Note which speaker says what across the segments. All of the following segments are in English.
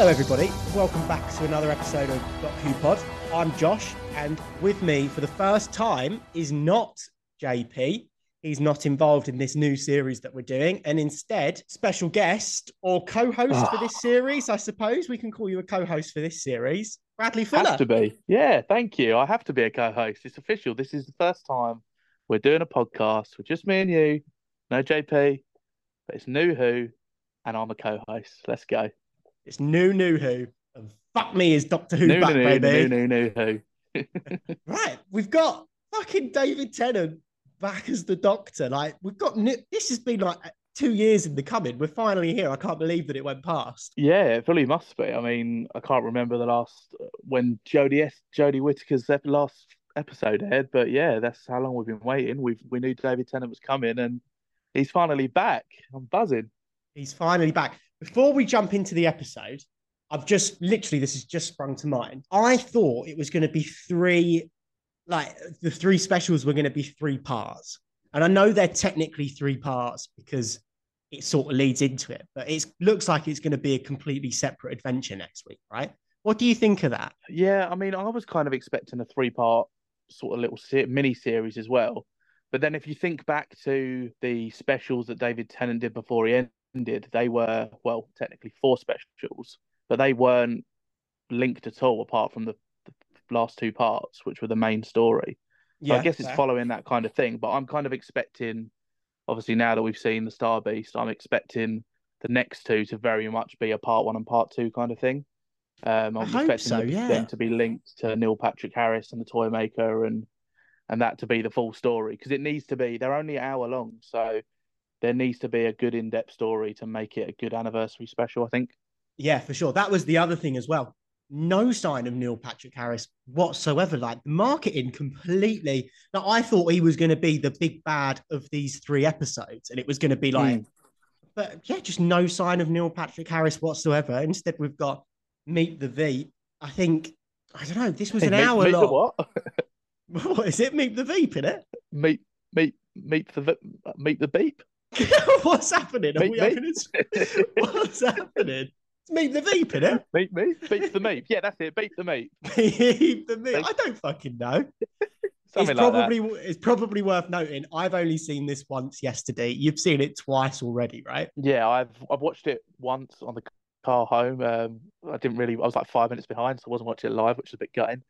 Speaker 1: Hello, everybody. Welcome back to another episode of Doc Who Pod. I'm Josh, and with me for the first time is not JP. He's not involved in this new series that we're doing, and instead, special guest or co-host for this ah. series. I suppose we can call you a co-host for this series, Bradley Fuller.
Speaker 2: Have to be. Yeah, thank you. I have to be a co-host. It's official. This is the first time we're doing a podcast with just me and you. No JP, but it's new Who, and I'm a co-host. Let's go.
Speaker 1: It's new, new Who, and fuck me is Doctor Who
Speaker 2: New,
Speaker 1: back,
Speaker 2: new,
Speaker 1: baby.
Speaker 2: new, new, new Who.
Speaker 1: Right, we've got fucking David Tennant back as the Doctor. Like we've got new, this has been like two years in the coming. We're finally here. I can't believe that it went past.
Speaker 2: Yeah, it fully must be. I mean, I can't remember the last when Jodie S. Jodie Whittaker's last episode aired, but yeah, that's how long we've been waiting. We we knew David Tennant was coming, and he's finally back. I'm buzzing.
Speaker 1: He's finally back. Before we jump into the episode, I've just literally this has just sprung to mind. I thought it was going to be three, like the three specials were going to be three parts, and I know they're technically three parts because it sort of leads into it, but it looks like it's going to be a completely separate adventure next week, right? What do you think of that?
Speaker 2: Yeah, I mean, I was kind of expecting a three-part sort of little se- mini series as well. But then if you think back to the specials that David Tennant did before he ended, they were, well, technically four specials, but they weren't linked at all apart from the, the last two parts, which were the main story. So I guess it's following that kind of thing. But I'm kind of expecting, obviously, now that we've seen the Star Beast, I'm expecting the next two to very much be a part one and part two kind of thing. Um,
Speaker 1: I
Speaker 2: I'm
Speaker 1: hope
Speaker 2: expecting
Speaker 1: so,
Speaker 2: them-
Speaker 1: yeah.
Speaker 2: them to be linked to Neil Patrick Harris and the Toy Maker, and and that to be the full story because it needs to be. They're only an hour long, so there needs to be a good in-depth story to make it a good anniversary special. I think.
Speaker 1: Yeah, for sure. That was the other thing as well. No sign of Neil Patrick Harris whatsoever. Like marketing completely. Now I thought he was going to be the big bad of these three episodes, and it was going to be like,
Speaker 2: Mm.
Speaker 1: but yeah, just no sign of Neil Patrick Harris whatsoever. Instead, we've got Meet the V. I think I don't know. This was an
Speaker 2: meet,
Speaker 1: hour
Speaker 2: meet the
Speaker 1: long.
Speaker 2: what?
Speaker 1: What is it? Meet the Veep in it?
Speaker 2: meet meet meet the meet the beep.
Speaker 1: What's happening? Are
Speaker 2: Meet
Speaker 1: we having a... What's happening? It's Meet the Veep in it.
Speaker 2: Meet me. Beep the meep. Yeah, that's it. Beep the meep.
Speaker 1: Meet the Veep. I don't fucking know.
Speaker 2: Something
Speaker 1: it's
Speaker 2: like
Speaker 1: probably it's probably worth noting. I've only seen this once yesterday. You've seen it twice already, right?
Speaker 2: Yeah, I've I've watched it once on the car home. Um, I didn't really. I was like five minutes behind, so I wasn't watching it live, which is a bit gutting.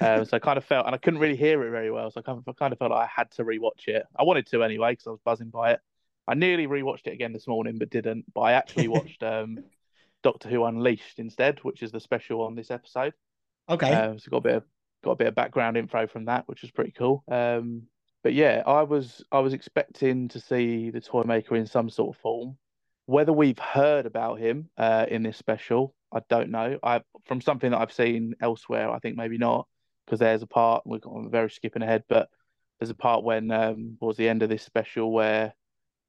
Speaker 2: Um, so I kind of felt, and I couldn't really hear it very well, so I kind of, I kind of felt like I had to rewatch it. I wanted to anyway because I was buzzing by it. I nearly rewatched it again this morning, but didn't. But I actually watched um, Doctor Who Unleashed instead, which is the special on this episode.
Speaker 1: Okay.
Speaker 2: Um, so got a bit of got a bit of background info from that, which was pretty cool. Um, but yeah, I was I was expecting to see the toy maker in some sort of form. Whether we've heard about him uh, in this special, I don't know. I from something that I've seen elsewhere, I think maybe not, because there's a part we're very skipping ahead, but there's a part when um, towards the end of this special where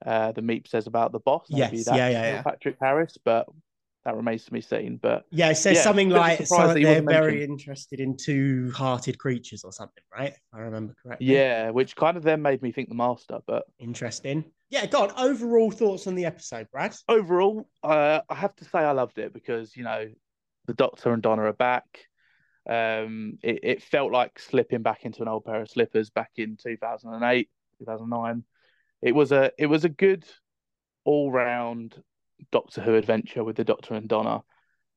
Speaker 2: uh, the Meep says about the boss. Maybe
Speaker 1: Yes,
Speaker 2: that's
Speaker 1: yeah, yeah, yeah.
Speaker 2: Patrick Harris, but that remains to be seen. But
Speaker 1: yeah, it says
Speaker 2: yeah,
Speaker 1: something
Speaker 2: bit of a
Speaker 1: like so
Speaker 2: that
Speaker 1: they're very
Speaker 2: mentioned.
Speaker 1: interested in two-hearted creatures or something, right? If I remember correctly.
Speaker 2: yeah, which kind of then made me think the Master, but.
Speaker 1: Interesting. Yeah, God, overall thoughts on the episode, Brad?
Speaker 2: overall, uh, I have to say I loved it because you know the Doctor and Donna are back. Um, it, it felt like slipping back into an old pair of slippers back in 2008, 2009. It was a it was a good all round Doctor Who adventure with the Doctor and Donna.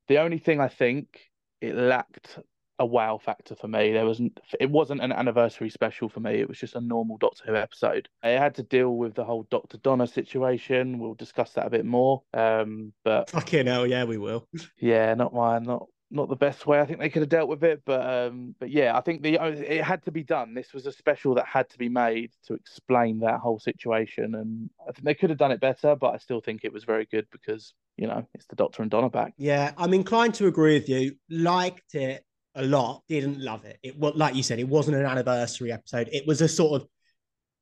Speaker 2: The only thing I think it lacked a wow factor for me. There wasn't it wasn't an anniversary special for me. It was just a normal Doctor Who episode. It had to deal with the whole Doctor Donna situation. We'll discuss that a bit more. Um, but
Speaker 1: Fucking hell, yeah, we will.
Speaker 2: yeah, not mine, not not the best way I think they could have dealt with it. But um, but yeah, I think the it had to be done. This was a special that had to be made to explain that whole situation, and I think they could have done it better. But I still think it was very good because you know it's the Doctor and Donna back.
Speaker 1: Yeah, I'm inclined to agree with you. Liked it a lot, didn't love it. It was like you said, it wasn't an anniversary episode. It was a sort of,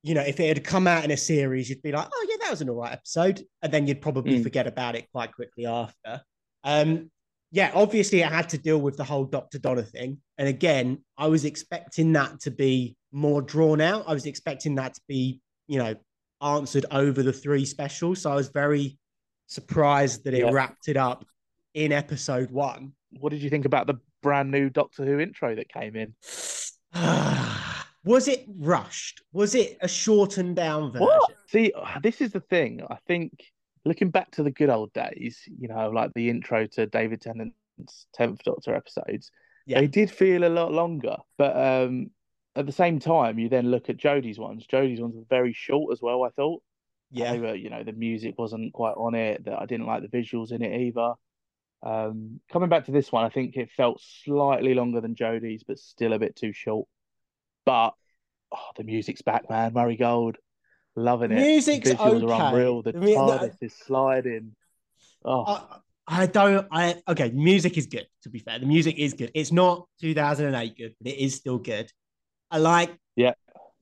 Speaker 1: you know, if it had come out in a series, you'd be like, oh yeah, that was an all right episode, and then you'd probably
Speaker 2: Mm.
Speaker 1: forget about it quite quickly after. Um, yeah, obviously it had to deal with the whole Dr. Donna thing. And again, I was expecting that to be more drawn out. I was expecting that to be, you know, answered over the three specials. So I was very surprised that it
Speaker 2: Yeah.
Speaker 1: wrapped it up in episode one.
Speaker 2: What did you think about the brand new Doctor Who intro that came in?
Speaker 1: was it rushed? Was it a shortened down version?
Speaker 2: What? See, this is the thing. I think looking back to the good old days, you know, like the intro to David Tennant's 10th Doctor episodes, yeah. they did feel a lot longer. But um, at the same time, you then look at Jodie's ones. Jodie's ones were very short as well, I thought. Yeah. They were, you know, the music wasn't quite on it. That I didn't like the visuals in it either. Um, coming back to this one, I think it felt slightly longer than Jodie's, but still a bit too short. But oh, the music's back, man. Murray Gold, loving it.
Speaker 1: Music's
Speaker 2: the visuals
Speaker 1: okay.
Speaker 2: are unreal. The TARDIS is sliding. Oh,
Speaker 1: I, I don't. I okay. Music is good. To be fair, the music is good. It's not 2008 good, but it is still good. I like.
Speaker 2: Yeah.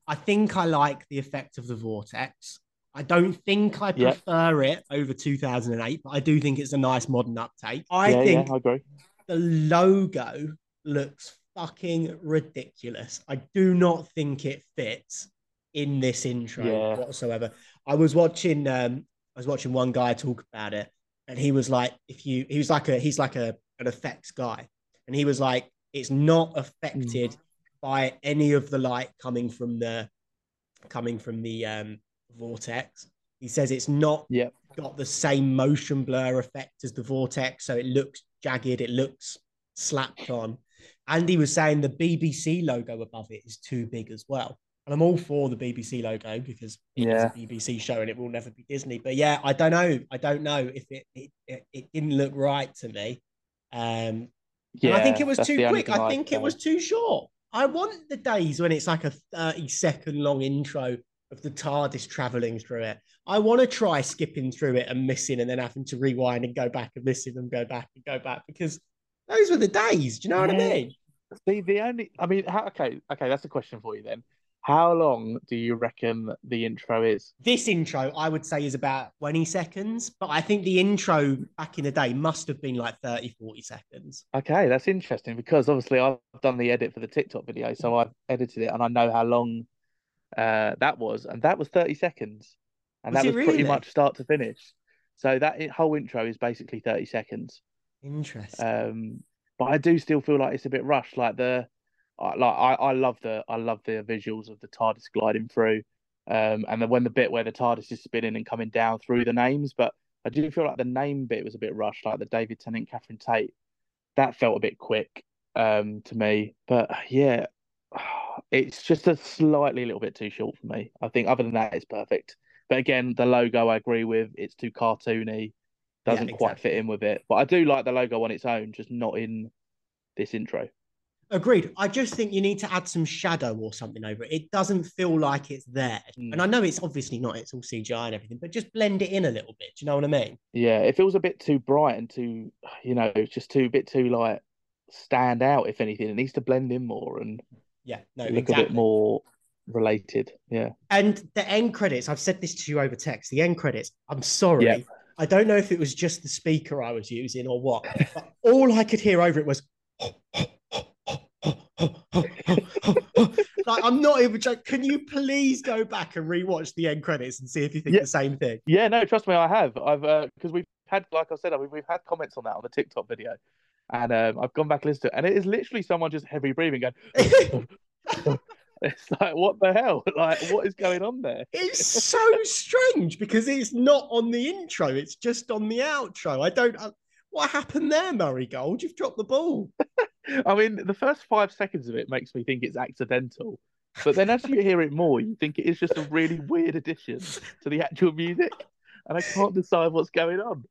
Speaker 1: I think I like the effect of the vortex. I don't think I prefer yeah. it over 2008, but I do think it's a nice modern uptake. I
Speaker 2: yeah,
Speaker 1: think
Speaker 2: yeah, I agree.
Speaker 1: the logo looks fucking ridiculous. I do not think it fits in this intro yeah. whatsoever. I was watching um I was watching one guy talk about it and he was like if you he was like a he's like a an effects guy and he was like it's not affected mm. by any of the light coming from the coming from the um vortex. He says it's not
Speaker 2: yep.
Speaker 1: got the same motion blur effect as the vortex, so it looks jagged, it looks slapped on. Andy was saying the BBC logo above it is too big as well. And I'm all for the BBC logo because it's yeah. a BBC show and it will never be Disney. But yeah, I don't know. I don't know if it it, it, it didn't look right to me. Um, yeah, I think it was too quick. I think it was too short. I want the days when it's like a 30 second long intro of the TARDIS traveling through it. I want to try skipping through it and missing and then having to rewind and go back and missing and go back and go back because those were the days. Do you know yeah. what I mean?
Speaker 2: See, the only, I mean, how, okay, okay, that's a question for you then. How long do you reckon the intro is?
Speaker 1: This intro, I would say, is about 20 seconds, but I think the intro back in the day must have been like 30, 40 seconds.
Speaker 2: Okay, that's interesting because obviously I've done the edit for the TikTok video, so I've edited it and I know how long uh, that was, and that was 30 seconds. And was that was really? pretty much start to finish. So that whole intro is basically 30 seconds.
Speaker 1: Interesting.
Speaker 2: Um, but I do still feel like it's a bit rushed. Like the, like I, I love the, I love the visuals of the TARDIS gliding through, um, and then when the bit where the TARDIS is spinning and coming down through the names. But I do feel like the name bit was a bit rushed, like the David Tennant, Catherine Tate. That felt a bit quick um, to me. But yeah, it's just a slightly little bit too short for me. I think other than that, it's perfect. But again, the logo I agree with. It's too cartoony, doesn't yeah, exactly. quite fit in with it. But I do like the logo on its own, just not in this intro.
Speaker 1: Agreed. I just think you need to add some shadow or something over it. It doesn't feel like it's there. Mm. And I know it's obviously not, it's all CGI and everything, but just blend it in a little bit. Do you know what I mean?
Speaker 2: Yeah, it feels a bit too bright and too, you know, just too bit too like stand out, if anything. It needs to blend in more and
Speaker 1: yeah, no,
Speaker 2: look
Speaker 1: exactly.
Speaker 2: a bit more related. Yeah.
Speaker 1: And the end credits, I've said this to you over text. The end credits, I'm sorry. Yeah. I don't know if it was just the speaker I was using or what, but all I could hear over it was like I'm not even joking. Can you please go back and rewatch the end credits and see if you think
Speaker 2: yeah.
Speaker 1: the same thing?
Speaker 2: Yeah, no, trust me, I have. I've because uh, we've had, like I said, I mean, we've had comments on that on the TikTok video, and um, I've gone back and listened to it, and it is literally someone just heavy breathing, going. it's like what the hell? Like what is going on there?
Speaker 1: It's so strange because it's not on the intro; it's just on the outro. I don't. Uh, what happened there, Murray Gold? You've dropped the ball.
Speaker 2: I mean, the first five seconds of it makes me think it's accidental. But then as you hear it more, you think it is just a really weird addition to the actual music. And I can't decide what's going on.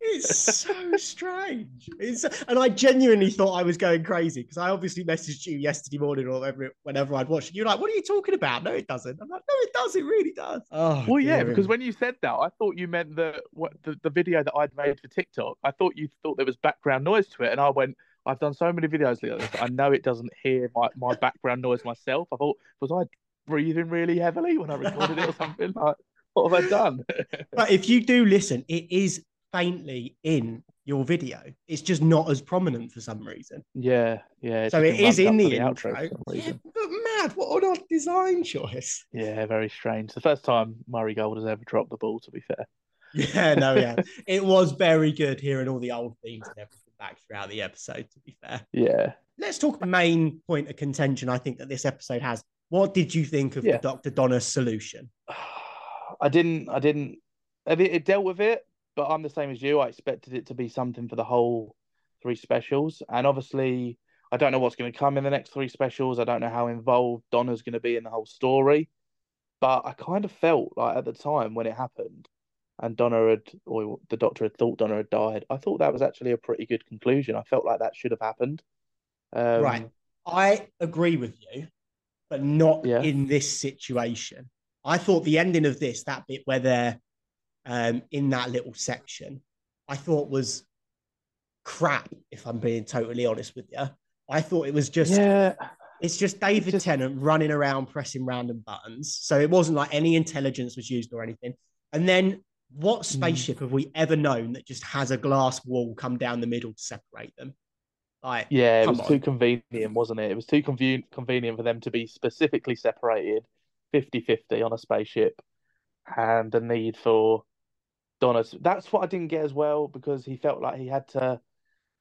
Speaker 1: It's so strange. It's, and I genuinely thought I was going crazy because I obviously messaged you yesterday morning or whenever, whenever I'd watched it. You're like, what are you talking about? No, it doesn't. I'm like, no, it does. It really does.
Speaker 2: Oh, well, yeah, because when you said that, I thought you meant the, what, the the video that I'd made for TikTok. I thought you thought there was background noise to it. And I went, I've done so many videos like this. I know it doesn't hear my, my background noise myself. I thought, was I breathing really heavily when I recorded it or something? Like, what have I done?
Speaker 1: but if you do listen, it is faintly in your video. It's just not as prominent for some reason.
Speaker 2: Yeah, yeah.
Speaker 1: So it is in the, the intro. Yeah, but mad, what an odd design choice.
Speaker 2: Yeah, very strange. The first time Murray Gold has ever dropped the ball, to be fair.
Speaker 1: Yeah, no, yeah. it was very good hearing all the old themes and everything back throughout the episode, to be fair.
Speaker 2: Yeah.
Speaker 1: Let's talk the main point of contention I think that this episode has. What did you think of
Speaker 2: Yeah.
Speaker 1: the Dr. Donna's solution?
Speaker 2: I didn't. I didn't. It dealt with it, but I'm the same as you. I expected it to be something for the whole three specials, and obviously, I don't know what's going to come in the next three specials. I don't know how involved Donna's going to be in the whole story, but I kind of felt like at the time when it happened, and Donna had, or the Doctor had thought Donna had died. I thought that was actually a pretty good conclusion. I felt like that should have happened. Um,
Speaker 1: right. I agree with you, but not
Speaker 2: Yeah.
Speaker 1: in this situation. I thought the ending of this, that bit where they're um, in that little section, I thought was crap, if I'm being totally honest with you. I thought it was just
Speaker 2: Yeah.
Speaker 1: It's just David
Speaker 2: Just-
Speaker 1: Tennant running around pressing random buttons. So it wasn't like any intelligence was used or anything. And then what
Speaker 2: Hmm.
Speaker 1: spaceship have we ever known that just has a glass wall come down the middle to separate them? Like,
Speaker 2: Yeah, it was
Speaker 1: on.
Speaker 2: too convenient, wasn't it? It was too conven convenient for them to be specifically separated 50-50 on a spaceship and the need for Donna's. That's what I didn't get as well because he felt like he had to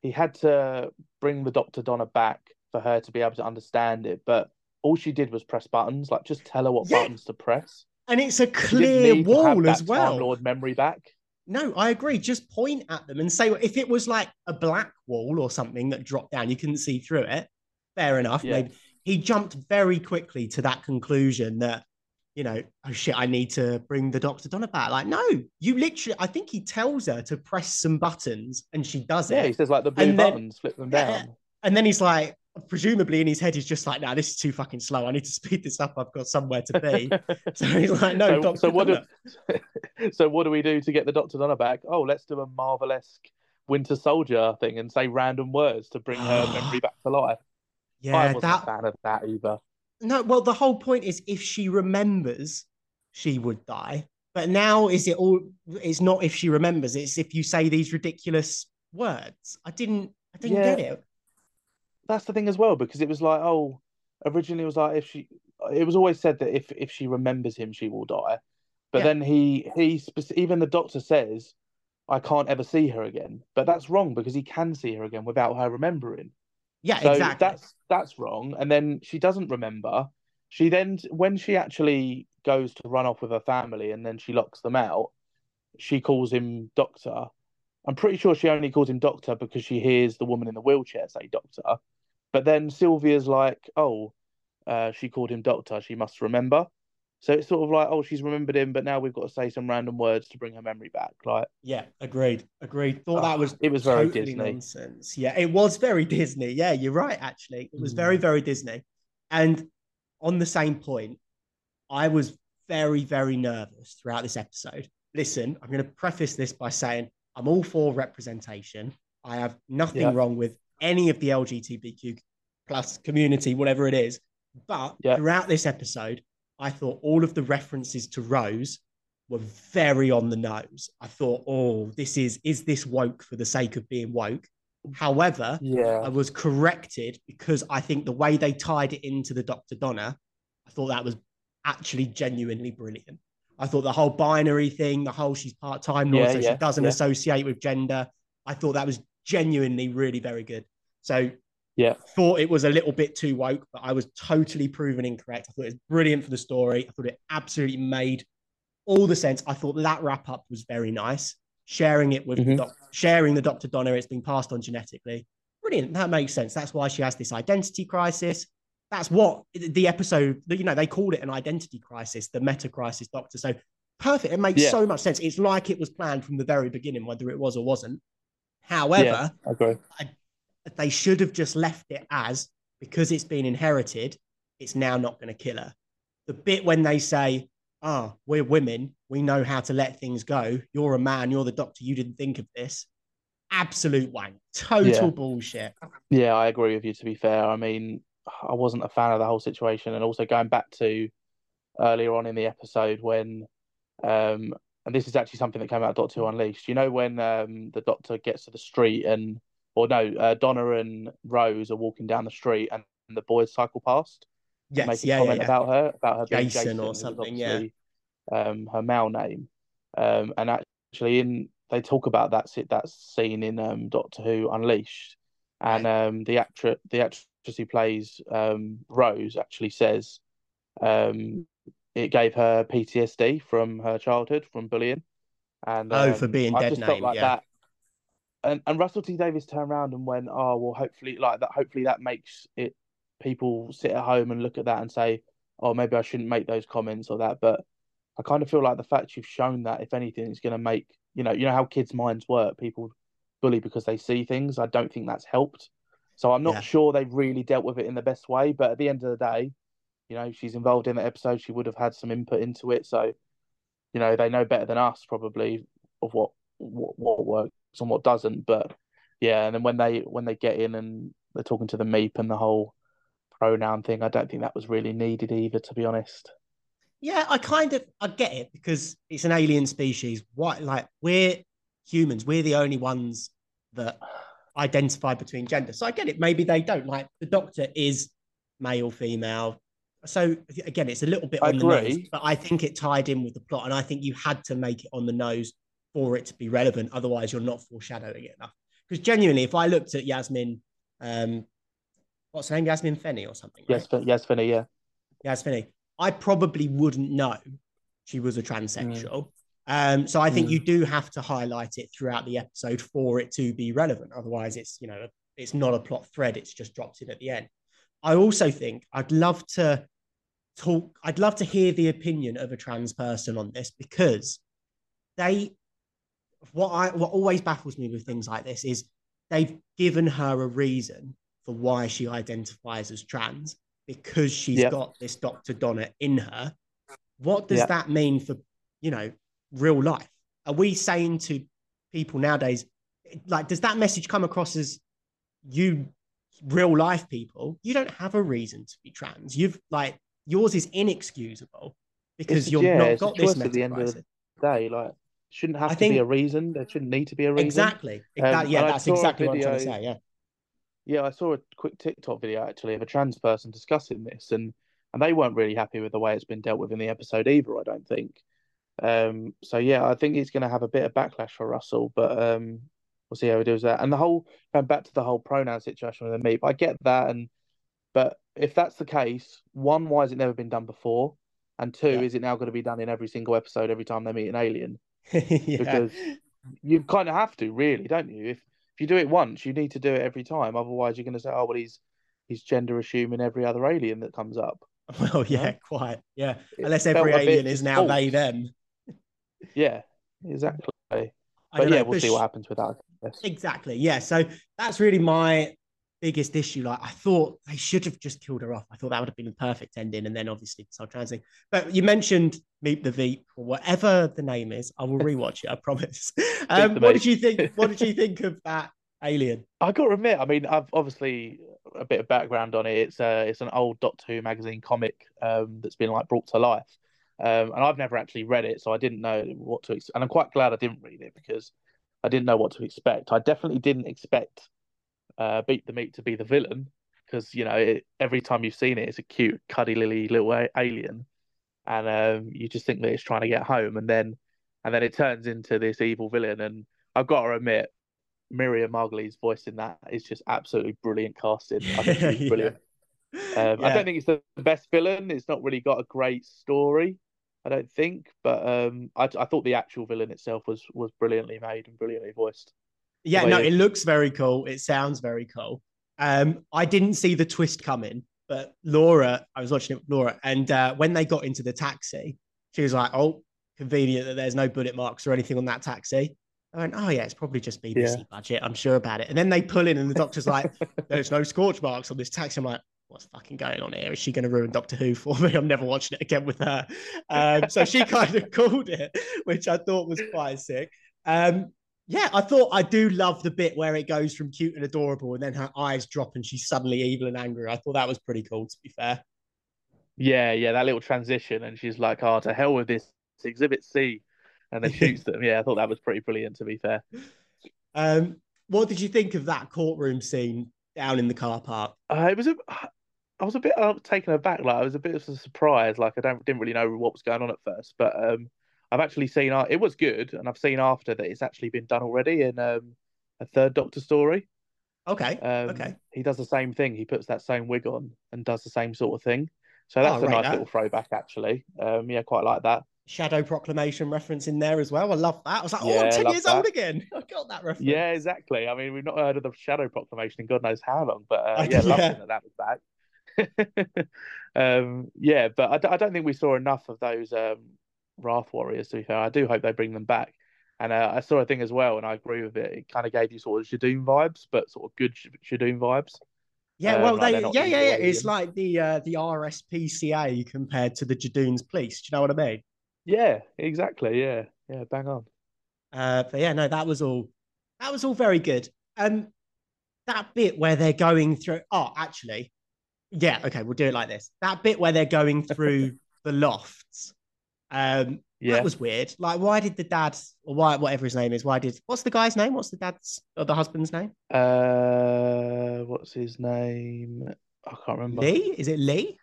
Speaker 2: he had to bring the Dr. Donna back for her to be able to understand it, but all she did was press buttons, like just tell her what
Speaker 1: Yeah.
Speaker 2: buttons to press.
Speaker 1: And it's a clear wall as well.
Speaker 2: Time Lord memory back.
Speaker 1: No, I agree. Just point at them and say if it was like a black wall or something that dropped down, you couldn't see through it. Fair enough.
Speaker 2: Yeah.
Speaker 1: Maybe he jumped very quickly to that conclusion that, you know, oh shit, I need to bring the Dr. Donna back. Like, no, you literally, I think he tells her to press some buttons and she does it.
Speaker 2: Yeah, he says like the blue
Speaker 1: And then-
Speaker 2: buttons, flip them
Speaker 1: Yeah.
Speaker 2: down.
Speaker 1: And then he's like, presumably in his head, he's just like, nah, this is too fucking slow. I need to speed this up. I've got somewhere to be. so he's like, no,
Speaker 2: so,
Speaker 1: Dr.
Speaker 2: so what do so what do we do to get the Doctor Donna back? Oh, let's do a Marvel-esque Winter Soldier thing and say random words to bring her memory back to life. I
Speaker 1: Yeah,
Speaker 2: wasn't
Speaker 1: that
Speaker 2: a fan of that either.
Speaker 1: No, well, the whole point is if she remembers, she would die. But now is it all? It's not if she remembers. It's if you say these ridiculous words. I didn't. I didn't
Speaker 2: Yeah.
Speaker 1: get it.
Speaker 2: That's the thing as well because it was like, oh, originally it was like if she, it was always said that if if she remembers him, she will die. But
Speaker 1: Yeah.
Speaker 2: then he he even the Doctor says, I can't ever see her again. But that's wrong because he can see her again without her remembering.
Speaker 1: Yeah,
Speaker 2: So
Speaker 1: exactly.
Speaker 2: that's that's wrong. And then she doesn't remember. She then, when she actually goes to run off with her family, and then she locks them out, she calls him Doctor. I'm pretty sure she only calls him Doctor because she hears the woman in the wheelchair say Doctor. But then Sylvia's like, "Oh, uh, she called him Doctor. She must remember." So it's sort of like, "Oh, she's remembered him, but now we've got to say some random words to bring her memory back." Like,
Speaker 1: yeah, agreed. Agreed. Thought
Speaker 2: Oh,
Speaker 1: that was
Speaker 2: it was very
Speaker 1: totally
Speaker 2: Disney.
Speaker 1: nonsense. Yeah, it was very Disney. Yeah, you're right. Actually, it was
Speaker 2: Mm.
Speaker 1: very, very Disney. And on the same point, I was very, very nervous throughout this episode. Listen, I'm going to preface this by saying I'm all for representation. I have nothing
Speaker 2: Yeah.
Speaker 1: wrong with any of the LGBTQ plus community, whatever it is. But
Speaker 2: Yeah.
Speaker 1: throughout this episode, I thought all of the references to Rose were very on the nose. I thought, oh, this is is this woke for the sake of being woke? However, I was corrected because I think the way they tied it into the Dr. Donna, I thought that was actually genuinely brilliant. I thought the whole binary thing, the whole she's part time,
Speaker 2: Yeah,
Speaker 1: so
Speaker 2: yeah,
Speaker 1: she doesn't
Speaker 2: yeah.
Speaker 1: associate with gender. I thought that was genuinely really very good. So
Speaker 2: Yeah.
Speaker 1: thought it was a little bit too woke, but I was totally proven incorrect. I thought it was brilliant for the story. I thought it absolutely made all the sense. I thought that wrap up was very nice. Sharing it with
Speaker 2: Mhm.
Speaker 1: doc- sharing the Dr. Donna, it's been passed on genetically. Brilliant. That makes sense. That's why she has this identity crisis. That's what the episode, you know, they called it an identity crisis, the meta crisis doctor. So perfect. It makes
Speaker 2: Yeah.
Speaker 1: so much sense. It's like it was planned from the very beginning, whether it was or wasn't. However,
Speaker 2: yeah, I
Speaker 1: they should have just left it as because it's been inherited, it's now not going to kill her. The bit when they say, Ah, we're women, we know how to let things go. You're a man, you're the doctor, you didn't think of this. Absolute wank, total
Speaker 2: Yeah.
Speaker 1: bullshit.
Speaker 2: Yeah, I agree with you. To be fair, I mean, I wasn't a fan of the whole situation, and also going back to earlier on in the episode when, um, and this is actually something that came out of Doctor Who Unleashed. You know when um the Doctor gets to the street and, or no, uh, Donna and Rose are walking down the street, and the boys cycle past,
Speaker 1: Yes,
Speaker 2: make a
Speaker 1: yeah, yeah,
Speaker 2: comment
Speaker 1: yeah.
Speaker 2: about her, about her being
Speaker 1: Jason
Speaker 2: Jason,
Speaker 1: or something, yeah.
Speaker 2: Um, her male name, um, and actually in they talk about that that scene in um, Doctor Who Unleashed, and um, the actress the actress who plays um, Rose actually says um, it gave her PTSD from her childhood from bullying, and
Speaker 1: oh, for
Speaker 2: um,
Speaker 1: being
Speaker 2: I
Speaker 1: dead
Speaker 2: just felt like
Speaker 1: yeah.
Speaker 2: that. And and Russell T Davies turned around and went, oh well, hopefully like that. Hopefully that makes it people sit at home and look at that and say, oh maybe I shouldn't make those comments or that, but. I kind of feel like the fact you've shown that, if anything, is going to make you know, you know how kids' minds work. People bully because they see things. I don't think that's helped. So I'm not
Speaker 1: Yeah.
Speaker 2: sure they've really dealt with it in the best way. But at the end of the day, you know, she's involved in the episode. She would have had some input into it. So, you know, they know better than us probably of what what, what works and what doesn't. But yeah, and then when they when they get in and they're talking to the meep and the whole pronoun thing, I don't think that was really needed either, to be honest.
Speaker 1: Yeah, I kind of I get it because it's an alien species. What like we're humans, we're the only ones that identify between gender. So I get it. Maybe they don't. Like the doctor is male, female. So again, it's a little bit
Speaker 2: I
Speaker 1: on the nose, but I think it tied in with the plot, and I think you had to make it on the nose for it to be relevant. Otherwise, you're not foreshadowing it enough. Because genuinely, if I looked at Yasmin, um, what's her name, Yasmin Fenny or something.
Speaker 2: Yes, yes, Finney, yeah.
Speaker 1: Yasmini, I probably wouldn't know she was a transsexual. Um, so I think
Speaker 2: Mm.
Speaker 1: you do have to highlight it throughout the episode for it to be relevant. Otherwise, it's you know it's not a plot thread; it's just dropped in at the end. I also think I'd love to talk. I'd love to hear the opinion of a trans person on this because they what I what always baffles me with things like this is they've given her a reason for why she identifies as trans because she's
Speaker 2: Yep.
Speaker 1: got this Dr. Donna in her. What does
Speaker 2: Yep.
Speaker 1: that mean for, you know, real life? Are we saying to people nowadays, like, does that message come across as you, real life people, you don't have a reason to be trans? You've like, yours is inexcusable because
Speaker 2: It's
Speaker 1: you've
Speaker 2: yeah,
Speaker 1: not got this
Speaker 2: at the end of the. Day, like, shouldn't have
Speaker 1: I
Speaker 2: to
Speaker 1: think-
Speaker 2: be a reason. There shouldn't need to be a reason.
Speaker 1: Exactly.
Speaker 2: Um,
Speaker 1: Exact- yeah, that's exactly what I'm trying to say. Yeah.
Speaker 2: Yeah, I saw a quick TikTok video actually of a trans person discussing this, and and they weren't really happy with the way it's been dealt with in the episode either. I don't think. Um, so yeah, I think he's going to have a bit of backlash for Russell, but um, we'll see how he does that. And the whole going back to the whole pronoun situation with the meep, I get that, and but if that's the case, one, why has it never been done before? And two,
Speaker 1: Yeah.
Speaker 2: is it now going to be done in every single episode every time they meet an alien?
Speaker 1: yeah.
Speaker 2: Because you kind of have to, really, don't you? If if you do it once, you need to do it every time. Otherwise, you're going to say, "Oh, well, he's he's gender assuming every other alien that comes up."
Speaker 1: Well, yeah, quite. Yeah.
Speaker 2: It
Speaker 1: Unless every alien is now they them.
Speaker 2: Yeah, exactly. But yeah,
Speaker 1: know,
Speaker 2: we'll see
Speaker 1: sh-
Speaker 2: what happens with that.
Speaker 1: Exactly. Yeah. So that's really my biggest issue. Like I thought they should have just killed her off. I thought that would have been the perfect ending, and then obviously this whole trans thing. But you mentioned Meet the Veep or whatever the name is. I will rewatch it. I promise. Um, what did you think? What did you think of that alien?
Speaker 2: I got to admit, I mean, I've obviously a bit of background on it. It's uh, it's an old Doctor Who magazine comic um, that's been like brought to life, um, and I've never actually read it, so I didn't know what to. Ex- and I'm quite glad I didn't read it because I didn't know what to expect. I definitely didn't expect uh, Beat the Meat to be the villain because you know it, every time you've seen it, it's a cute, cuddy lily little a- alien, and um, you just think that it's trying to get home, and then and then it turns into this evil villain. And I've got to admit, Miriam Margolyes voice in that is just absolutely brilliant casting. I think she's
Speaker 1: Yeah.
Speaker 2: brilliant. Um, I don't think it's the best villain. It's not really got a great story. I don't think, but um, I, I thought the actual villain itself was was brilliantly made and brilliantly voiced.
Speaker 1: Yeah, no,
Speaker 2: yeah.
Speaker 1: it looks very cool. It sounds very cool. Um, I didn't see the twist coming, but Laura, I was watching it with Laura, and uh, when they got into the taxi, she was like, "Oh, convenient that there's no bullet marks or anything on that taxi." I went, "Oh yeah, it's probably just BBC budget. I'm sure about it." And then they pull in, and the doctor's like, "There's no scorch marks on this taxi." I'm like, "What's fucking going on here? Is she going to ruin Doctor Who for me? I'm never watching it again with her." Um, so she kind of called it, which I thought was quite sick. Um, yeah, I thought I do love the bit where it goes from cute and adorable, and then her eyes drop and she's suddenly evil and angry. I thought that was pretty cool, to be fair.
Speaker 2: Yeah, yeah, that little transition, and she's like, "Oh, to hell with this Exhibit C," and then shoots them. Yeah, I thought that was pretty brilliant. To be fair,
Speaker 1: Um, what did you think of that courtroom scene down in the car park?
Speaker 2: uh, it was a. I was a bit uh, taken aback. Like I was a bit of a surprise. Like I don't didn't really know what was going on at first, but um, I've actually seen it was good, and I've seen after that it's actually been done already in um, a third Doctor story.
Speaker 1: Okay.
Speaker 2: Um,
Speaker 1: okay.
Speaker 2: He does the same thing. He puts that same wig on and does the same sort of thing. So that's
Speaker 1: Oh,
Speaker 2: a
Speaker 1: right,
Speaker 2: nice
Speaker 1: that.
Speaker 2: little throwback, actually. Um, yeah, quite like that.
Speaker 1: Shadow Proclamation reference in there as well. I love that. I was like, oh, I'm 10 years
Speaker 2: that.
Speaker 1: old again. I got that reference.
Speaker 2: Yeah, exactly. I mean, we've not heard of the Shadow Proclamation in God knows how long, but uh, yeah, lovely
Speaker 1: yeah.
Speaker 2: that that was back. um, yeah, but I, d- I don't think we saw enough of those um, Wrarth Warriors. To be fair, I do hope they bring them back. And uh, I saw a thing as well, and I agree with it. It kind of gave you sort of Judoon vibes, but sort of good Sh- Judoon vibes.
Speaker 1: Yeah,
Speaker 2: Um,
Speaker 1: well,
Speaker 2: like
Speaker 1: they,
Speaker 2: they're
Speaker 1: yeah, yeah, yeah. It's like the uh, the RSPCA compared to the Judoon's police. Do you know what I mean?
Speaker 2: Yeah, exactly. Yeah, yeah, bang on.
Speaker 1: Uh, but yeah, no, that was all. That was all very good. Um, that bit where they're going through. Oh, actually, yeah. Okay, we'll do it like this. That bit where they're going through the lofts. Um,
Speaker 2: Yeah,
Speaker 1: that was weird. Like, why did the dad, or why, whatever his name is, why did? What's the guy's name? What's the dad's or the husband's name?
Speaker 2: uh, what's his name? I can't remember.
Speaker 1: Lee? Is it Lee?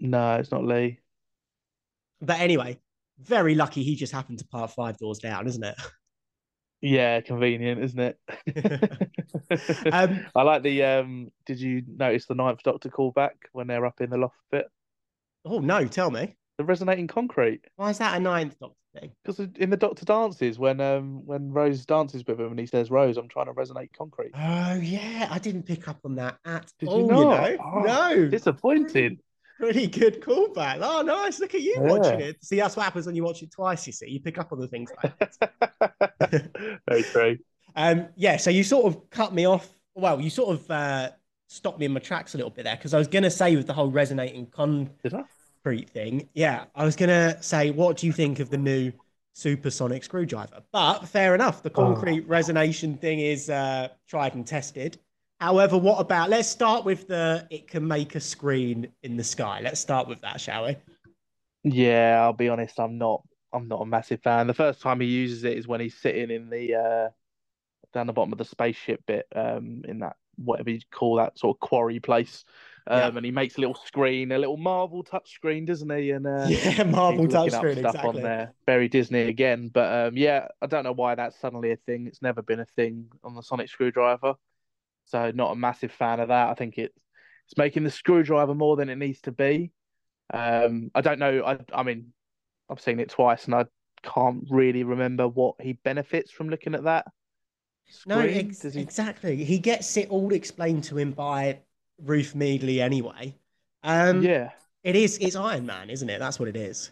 Speaker 2: No, it's not Lee.
Speaker 1: But anyway, very lucky he just happened to park five doors down, isn't it?
Speaker 2: Yeah, convenient, isn't it?
Speaker 1: Um,
Speaker 2: I like the um did you notice the ninth doctor callback when they're up in the loft bit?
Speaker 1: oh no, tell me.
Speaker 2: The resonating concrete.
Speaker 1: Why is that a ninth doctor thing?
Speaker 2: Because in the doctor dances when um when Rose dances with him and he says, Rose, I'm trying to resonate concrete.
Speaker 1: Oh yeah, I didn't pick up on that at
Speaker 2: Did you
Speaker 1: all.
Speaker 2: not?
Speaker 1: know,
Speaker 2: Oh,
Speaker 1: no,
Speaker 2: Disappointed.
Speaker 1: Pretty good callback. Oh, nice. Look at you watching it. See, that's what happens when you watch it twice. You see, you pick up on the things like this.
Speaker 2: Very true.
Speaker 1: Um, yeah, so you sort of cut me off. Well, you sort of uh, stopped me in my tracks a little bit there because I was going to say with the whole resonating concrete thing, yeah, I was going to say, what do you think of the new supersonic screwdriver? But fair enough, the concrete resonation thing is uh, tried and tested. However, what about? Let's start with the it can make a screen in the sky. Let's start with that, shall we?
Speaker 2: Yeah, I'll be honest, I'm not I'm not a massive fan. The first time he uses it is when he's sitting in the uh down the bottom of the spaceship bit, um, in that whatever you call that sort of quarry place. Um,
Speaker 1: Yeah.
Speaker 2: and he makes a little screen, a little marble touch screen, doesn't he? And uh,
Speaker 1: yeah, marble
Speaker 2: up
Speaker 1: touchscreen,
Speaker 2: stuff
Speaker 1: exactly.
Speaker 2: on there. Very Disney again, but um, yeah, I don't know why that's suddenly a thing. It's never been a thing on the Sonic screwdriver, so not a massive fan of that. I think it, it's making the screwdriver more than it needs to be. Um, I don't know. I I mean, I've seen it twice, and I can't really remember what he benefits from looking at that.
Speaker 1: No, ex-
Speaker 2: he?
Speaker 1: exactly. He gets it all explained to him by Ruth Madeley anyway. Um,
Speaker 2: Yeah,
Speaker 1: it is. It's Iron Man, isn't it? That's what it is.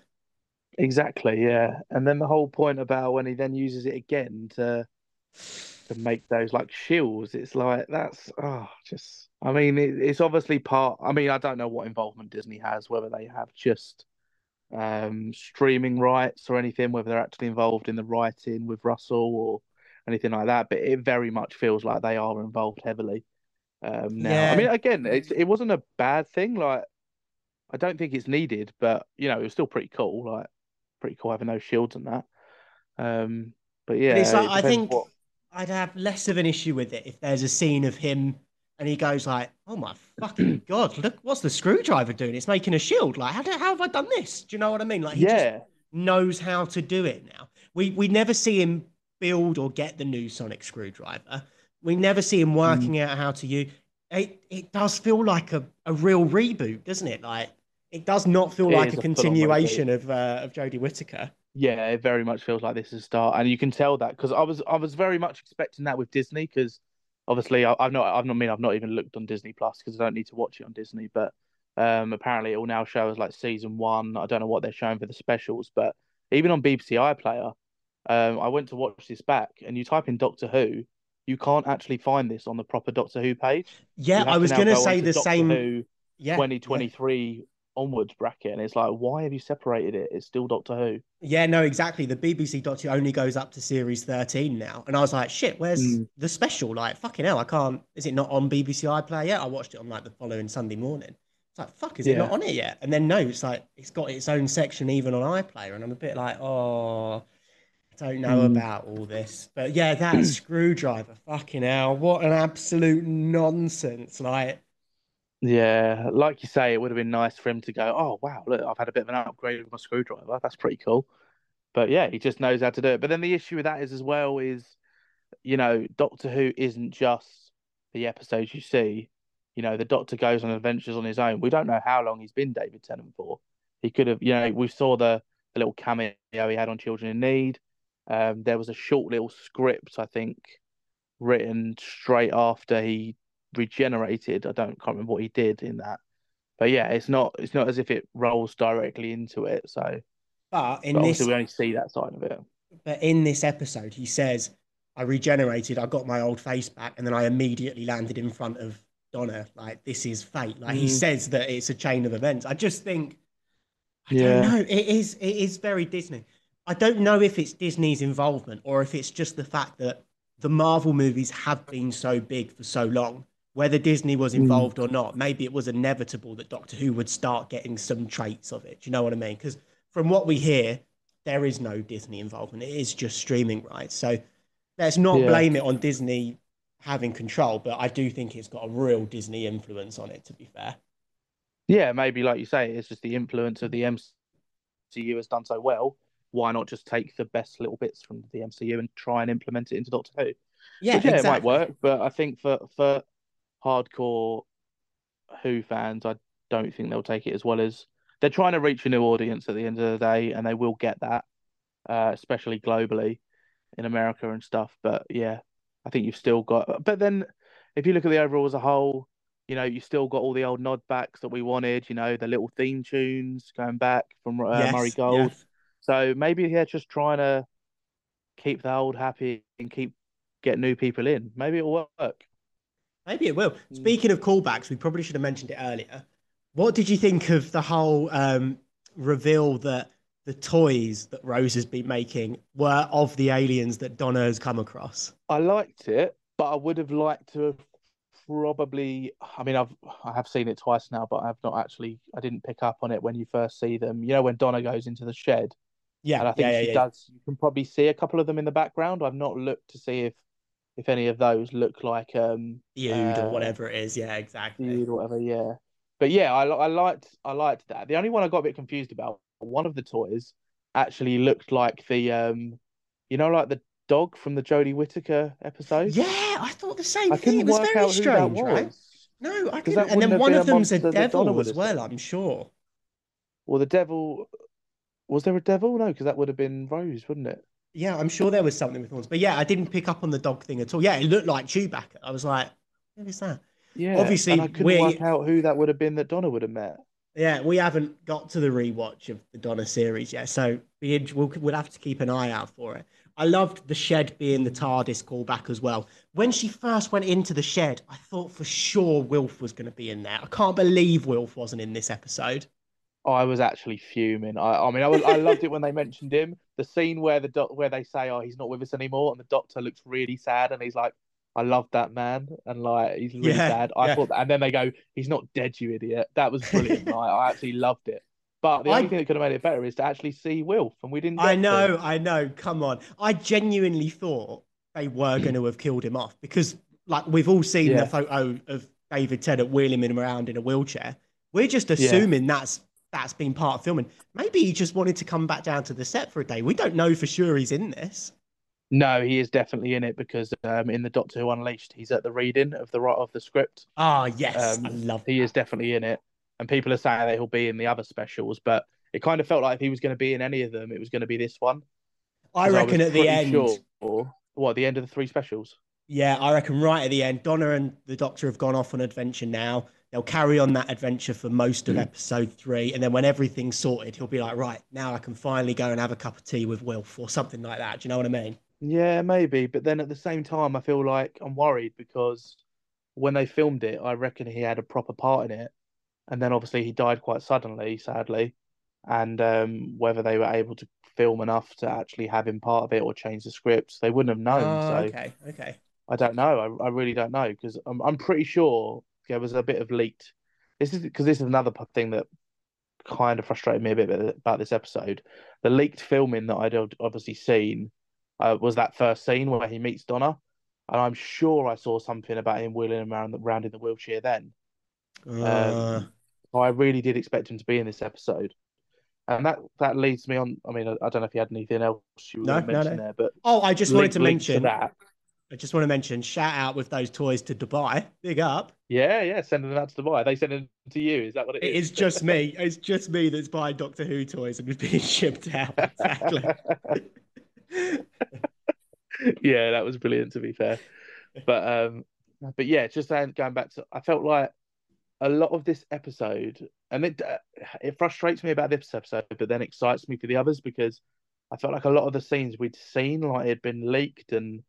Speaker 2: exactly. Yeah, and then the whole point about when he then uses it again to to make those like shields. It's like that's oh, just. I mean, it, it's obviously part. I mean, I don't know what involvement Disney has, whether they have just um streaming rights or anything, whether they're actually involved in the writing with Russell or anything like that. But it very much feels like they are involved heavily. Um, now,
Speaker 1: Yeah.
Speaker 2: I mean, again, it's it wasn't a bad thing. Like, I don't think it's needed, but you know, it was still pretty cool. Like, pretty cool having those shields and that. Um, but yeah,
Speaker 1: But it's like
Speaker 2: it
Speaker 1: I think
Speaker 2: what-
Speaker 1: I'd have less of an issue with it if there's a scene of him and he goes like, "Oh my fucking god! Look, what's the screwdriver doing? It's making a shield. Like, how, do, how have I done this? Do you know what I mean? Like, he just
Speaker 2: yeah,
Speaker 1: knows how to do it now. We we never see him build or get the new sonic screwdriver. We never see
Speaker 2: Mm.
Speaker 1: him working out how to use. It it does feel like a, a real reboot, doesn't it? Like it does not feel
Speaker 2: It
Speaker 1: like a
Speaker 2: a
Speaker 1: continuation of uh, of Jodie Whittaker.
Speaker 2: yeah, it very much feels like this is a start, and you can tell that because I was I was very much expecting that with Disney because obviously I, I've not I've not I mean I've not even looked on Disney Plus because I don't need to watch it on Disney, but um apparently it will now show as like season one. I don't know what they're showing for the specials, but even on BBC iPlayer, um I went to watch this back, and you type in Doctor Who, you can't actually find this on the proper Doctor Who page.
Speaker 1: Yeah, I was
Speaker 2: now
Speaker 1: gonna say the
Speaker 2: Doctor
Speaker 1: same.
Speaker 2: Who
Speaker 1: Yeah,
Speaker 2: 2023 onwards bracket, and it's like, why have you separated it? It's still Doctor Who.
Speaker 1: Yeah, no, exactly. The BBC Doctor Who only goes up to series 13 now. And I was like, shit, where's
Speaker 2: Mm.
Speaker 1: the special? Like, fucking hell, I can't. Is it not on BBC iPlayer yet? I watched it on like the following Sunday morning. It's like, fuck, is it not on it yet? And then no, it's like, it's got its own section even on iPlayer. And I'm a bit like, oh, I don't know
Speaker 2: Mm.
Speaker 1: about all this. But yeah, that screwdriver, fucking hell, what an absolute nonsense. Like,
Speaker 2: Yeah, like you say, it would have been nice for him to go, oh wow, look, I've had a bit of an upgrade with my screwdriver. That's pretty cool. But yeah, he just knows how to do it. But then the issue with that is as well is, you know, Doctor Who isn't just the episodes you see. You know, the Doctor goes on adventures on his own. We don't know how long he's been David Tennant for. He could have, you know, we saw the, the little cameo he had on Children in Need. Um, there was a short little script, I think, written straight after he regenerated. I don't can't remember what he did in that, but yeah, it's not it's not as if it rolls directly into it. So,
Speaker 1: But in
Speaker 2: but
Speaker 1: this,
Speaker 2: we only see that side of it.
Speaker 1: but in this episode, he says, "I regenerated. I got my old face back, and then I immediately landed in front of Donna. Like this is fate. Like he
Speaker 2: Mm.
Speaker 1: says that it's a chain of events. I just think, I
Speaker 2: Yeah.
Speaker 1: don't know. It is. It is very Disney. I don't know if it's Disney's involvement or if it's just the fact that the Marvel movies have been so big for so long. Whether Disney was
Speaker 2: Mm.
Speaker 1: involved or not, maybe it was inevitable that Doctor Who would start getting some traits of it. Do you know what I mean? Because from what we hear, there is no Disney involvement. It is just streaming rights. So let's not
Speaker 2: Yeah.
Speaker 1: blame it on Disney having control, but I do think it's got a real Disney influence on it, to be fair.
Speaker 2: Yeah, maybe like you say, it's just the influence of the MCU has done so well. Why not just take the best little bits from the MCU and try and implement it into Doctor Who?
Speaker 1: Yeah,
Speaker 2: Which, yeah, it might work, but I think for for hardcore Who fans, I don't think they'll take it as well as they're trying to reach a new audience at the end of the day, and they will get that, uh, especially globally in America and stuff. But yeah, I think you've still got. But then, if you look at the overall as a whole, you know, you still got all the old nod backs that we wanted. You know, the little theme tunes going back from uh,
Speaker 1: Yes,
Speaker 2: Murray Gold.
Speaker 1: yes.
Speaker 2: So maybe they're just trying to keep the old happy and keep get new people in. Maybe it'll work.
Speaker 1: Maybe it will.
Speaker 2: Mm.
Speaker 1: Speaking of callbacks, we probably should have mentioned it earlier. What did you think of the whole um, reveal that the toys that Rose has been making were of the aliens that Donna has come across?
Speaker 2: I liked it, but I would have liked to have probably. I mean, I've I have seen it twice now, but I've not actually. I didn't pick up on it when you first see them. You know, when Donna goes into the shed,
Speaker 1: Yeah,
Speaker 2: and I think
Speaker 1: yeah,
Speaker 2: she
Speaker 1: yeah, yeah.
Speaker 2: does. You can probably see a couple of them in the background. I've not looked to see if if any of those look like um
Speaker 1: Feud
Speaker 2: uh,
Speaker 1: or whatever it is. Yeah, exactly.
Speaker 2: feud or whatever. Yeah, but yeah, I I liked I liked that. The only one I got a bit confused about one of the toys actually looked like the um, you know, like the dog from the Jodie Whittaker episode.
Speaker 1: Yeah, I thought the same
Speaker 2: I
Speaker 1: thing. It was very
Speaker 2: out who that
Speaker 1: strange, right? No, I couldn't. And then one of them's a
Speaker 2: monster that Donna
Speaker 1: devil as well. I'm sure.
Speaker 2: Well, the devil was there a devil? No, because that would have been Rose, wouldn't it?
Speaker 1: Yeah, I'm sure there was something with horns. But yeah, I didn't pick up on the dog thing at all. Yeah, it looked like Chewbacca. I was like, what is that?
Speaker 2: Yeah.
Speaker 1: Obviously,
Speaker 2: I couldn't
Speaker 1: we-
Speaker 2: work out who that would have been that Donna would have met.
Speaker 1: Yeah, we haven't got to the rewatch of the Donna series yet, so we'll, we'll have to keep an eye out for it. I loved the shed being the TARDIS callback as well. When she first went into the shed, I thought for sure Wilf was going to be in there. I can't believe Wilf wasn't in this episode.
Speaker 2: I was actually fuming. I, I mean, I was, I loved it when they mentioned him. The scene where the doc, where they say, "Oh, he's not with us anymore," and the doctor looks really sad, and he's like, "I love that man," and like he's really
Speaker 1: Yeah,
Speaker 2: sad. I
Speaker 1: yeah.
Speaker 2: thought, that, and then they go, "He's not dead, you idiot." That was brilliant. I, I actually loved it. But the
Speaker 1: I-
Speaker 2: only thing that could have made it better is to actually see Wilf, and we didn't.
Speaker 1: I
Speaker 2: get to.
Speaker 1: know, I know. Come on. I genuinely thought they were going to have killed him off because, like, we've all seen
Speaker 2: Yeah.
Speaker 1: the photo of David Tennant wheeling him around in a wheelchair. We're just assuming that's that's been part of filming. Maybe he just wanted to come back down to the set for a day. We don't know for sure he's in this.
Speaker 2: No, he is definitely in it because um, in the Doctor Who Unleashed, he's at the reading of the of the script.
Speaker 1: Ah, yes,
Speaker 2: Um,
Speaker 1: I love.
Speaker 2: He
Speaker 1: that.
Speaker 2: is definitely in it, and people are saying that he'll be in the other specials, but it kind of felt like if he was going to be in any of them, it was going to be this one.
Speaker 1: I reckon
Speaker 2: was
Speaker 1: at the end.
Speaker 2: sure- what the end of the three specials?
Speaker 1: Yeah, I reckon right at the end, Donna and the Doctor have gone off on adventure now. They'll carry on that adventure for most of episode three, and then when everything's sorted, he'll be like, "Right now, I can finally go and have a cup of tea with Wilf or something like that." Do you know what I mean?
Speaker 2: Yeah, maybe, but then at the same time, I feel like I'm worried because when they filmed it, I reckon he had a proper part in it, and then obviously he died quite suddenly, sadly, and um, whether they were able to film enough to actually have him part of it or change the scripts, they wouldn't have known.
Speaker 1: Oh,
Speaker 2: so.
Speaker 1: okay, okay.
Speaker 2: I don't know. I, I really don't know because I'm I'm pretty sure there was a bit of leaked. This is because this is another thing that kind of frustrated me a bit about this episode. The leaked filming that I'd obviously seen uh, was that first scene where he meets Donna, and I'm sure I saw something about him wheeling around, around in the wheelchair then.
Speaker 1: Uh,
Speaker 2: So I really did expect him to be in this episode. And that that leads me on. I mean, I, I don't know if you had anything else you
Speaker 1: No, no,
Speaker 2: mention
Speaker 1: no.
Speaker 2: there, but
Speaker 1: Oh, I just wanted to mention
Speaker 2: that.
Speaker 1: I just want to mention shout out with those toys to Dubai. Big up.
Speaker 2: Yeah, yeah, sending them out to Dubai. They send them to you. Is that what it
Speaker 1: It
Speaker 2: is?
Speaker 1: is just me. It's just me that's buying Doctor Who toys and being shipped out. Exactly.
Speaker 2: yeah, that was brilliant to be fair. But um but yeah, just going back to I felt like a lot of this episode and it uh, it frustrates me about this episode, but then excites me for the others because I felt like a lot of the scenes we'd seen like it had been leaked and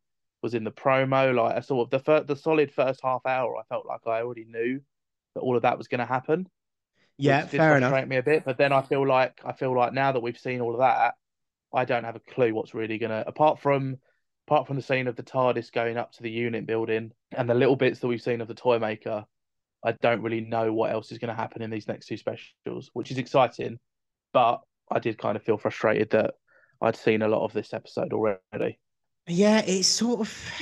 Speaker 2: was in the promo. Like I saw the fir- the solid first half hour, I felt like I already knew that all of that was going to happen.
Speaker 1: yeah, fair enough.
Speaker 2: me a bit. But then I feel like I feel like now that we've seen all of that, I don't have a clue what's really gonna apart from apart from the scene of the TARDIS going up to the unit building and the little bits that we've seen of the toy maker. I don't really know what else is going to happen in these next two specials, which is exciting. But I did kind of feel frustrated that I'd seen a lot of this episode already.
Speaker 1: Yeah, it's sort of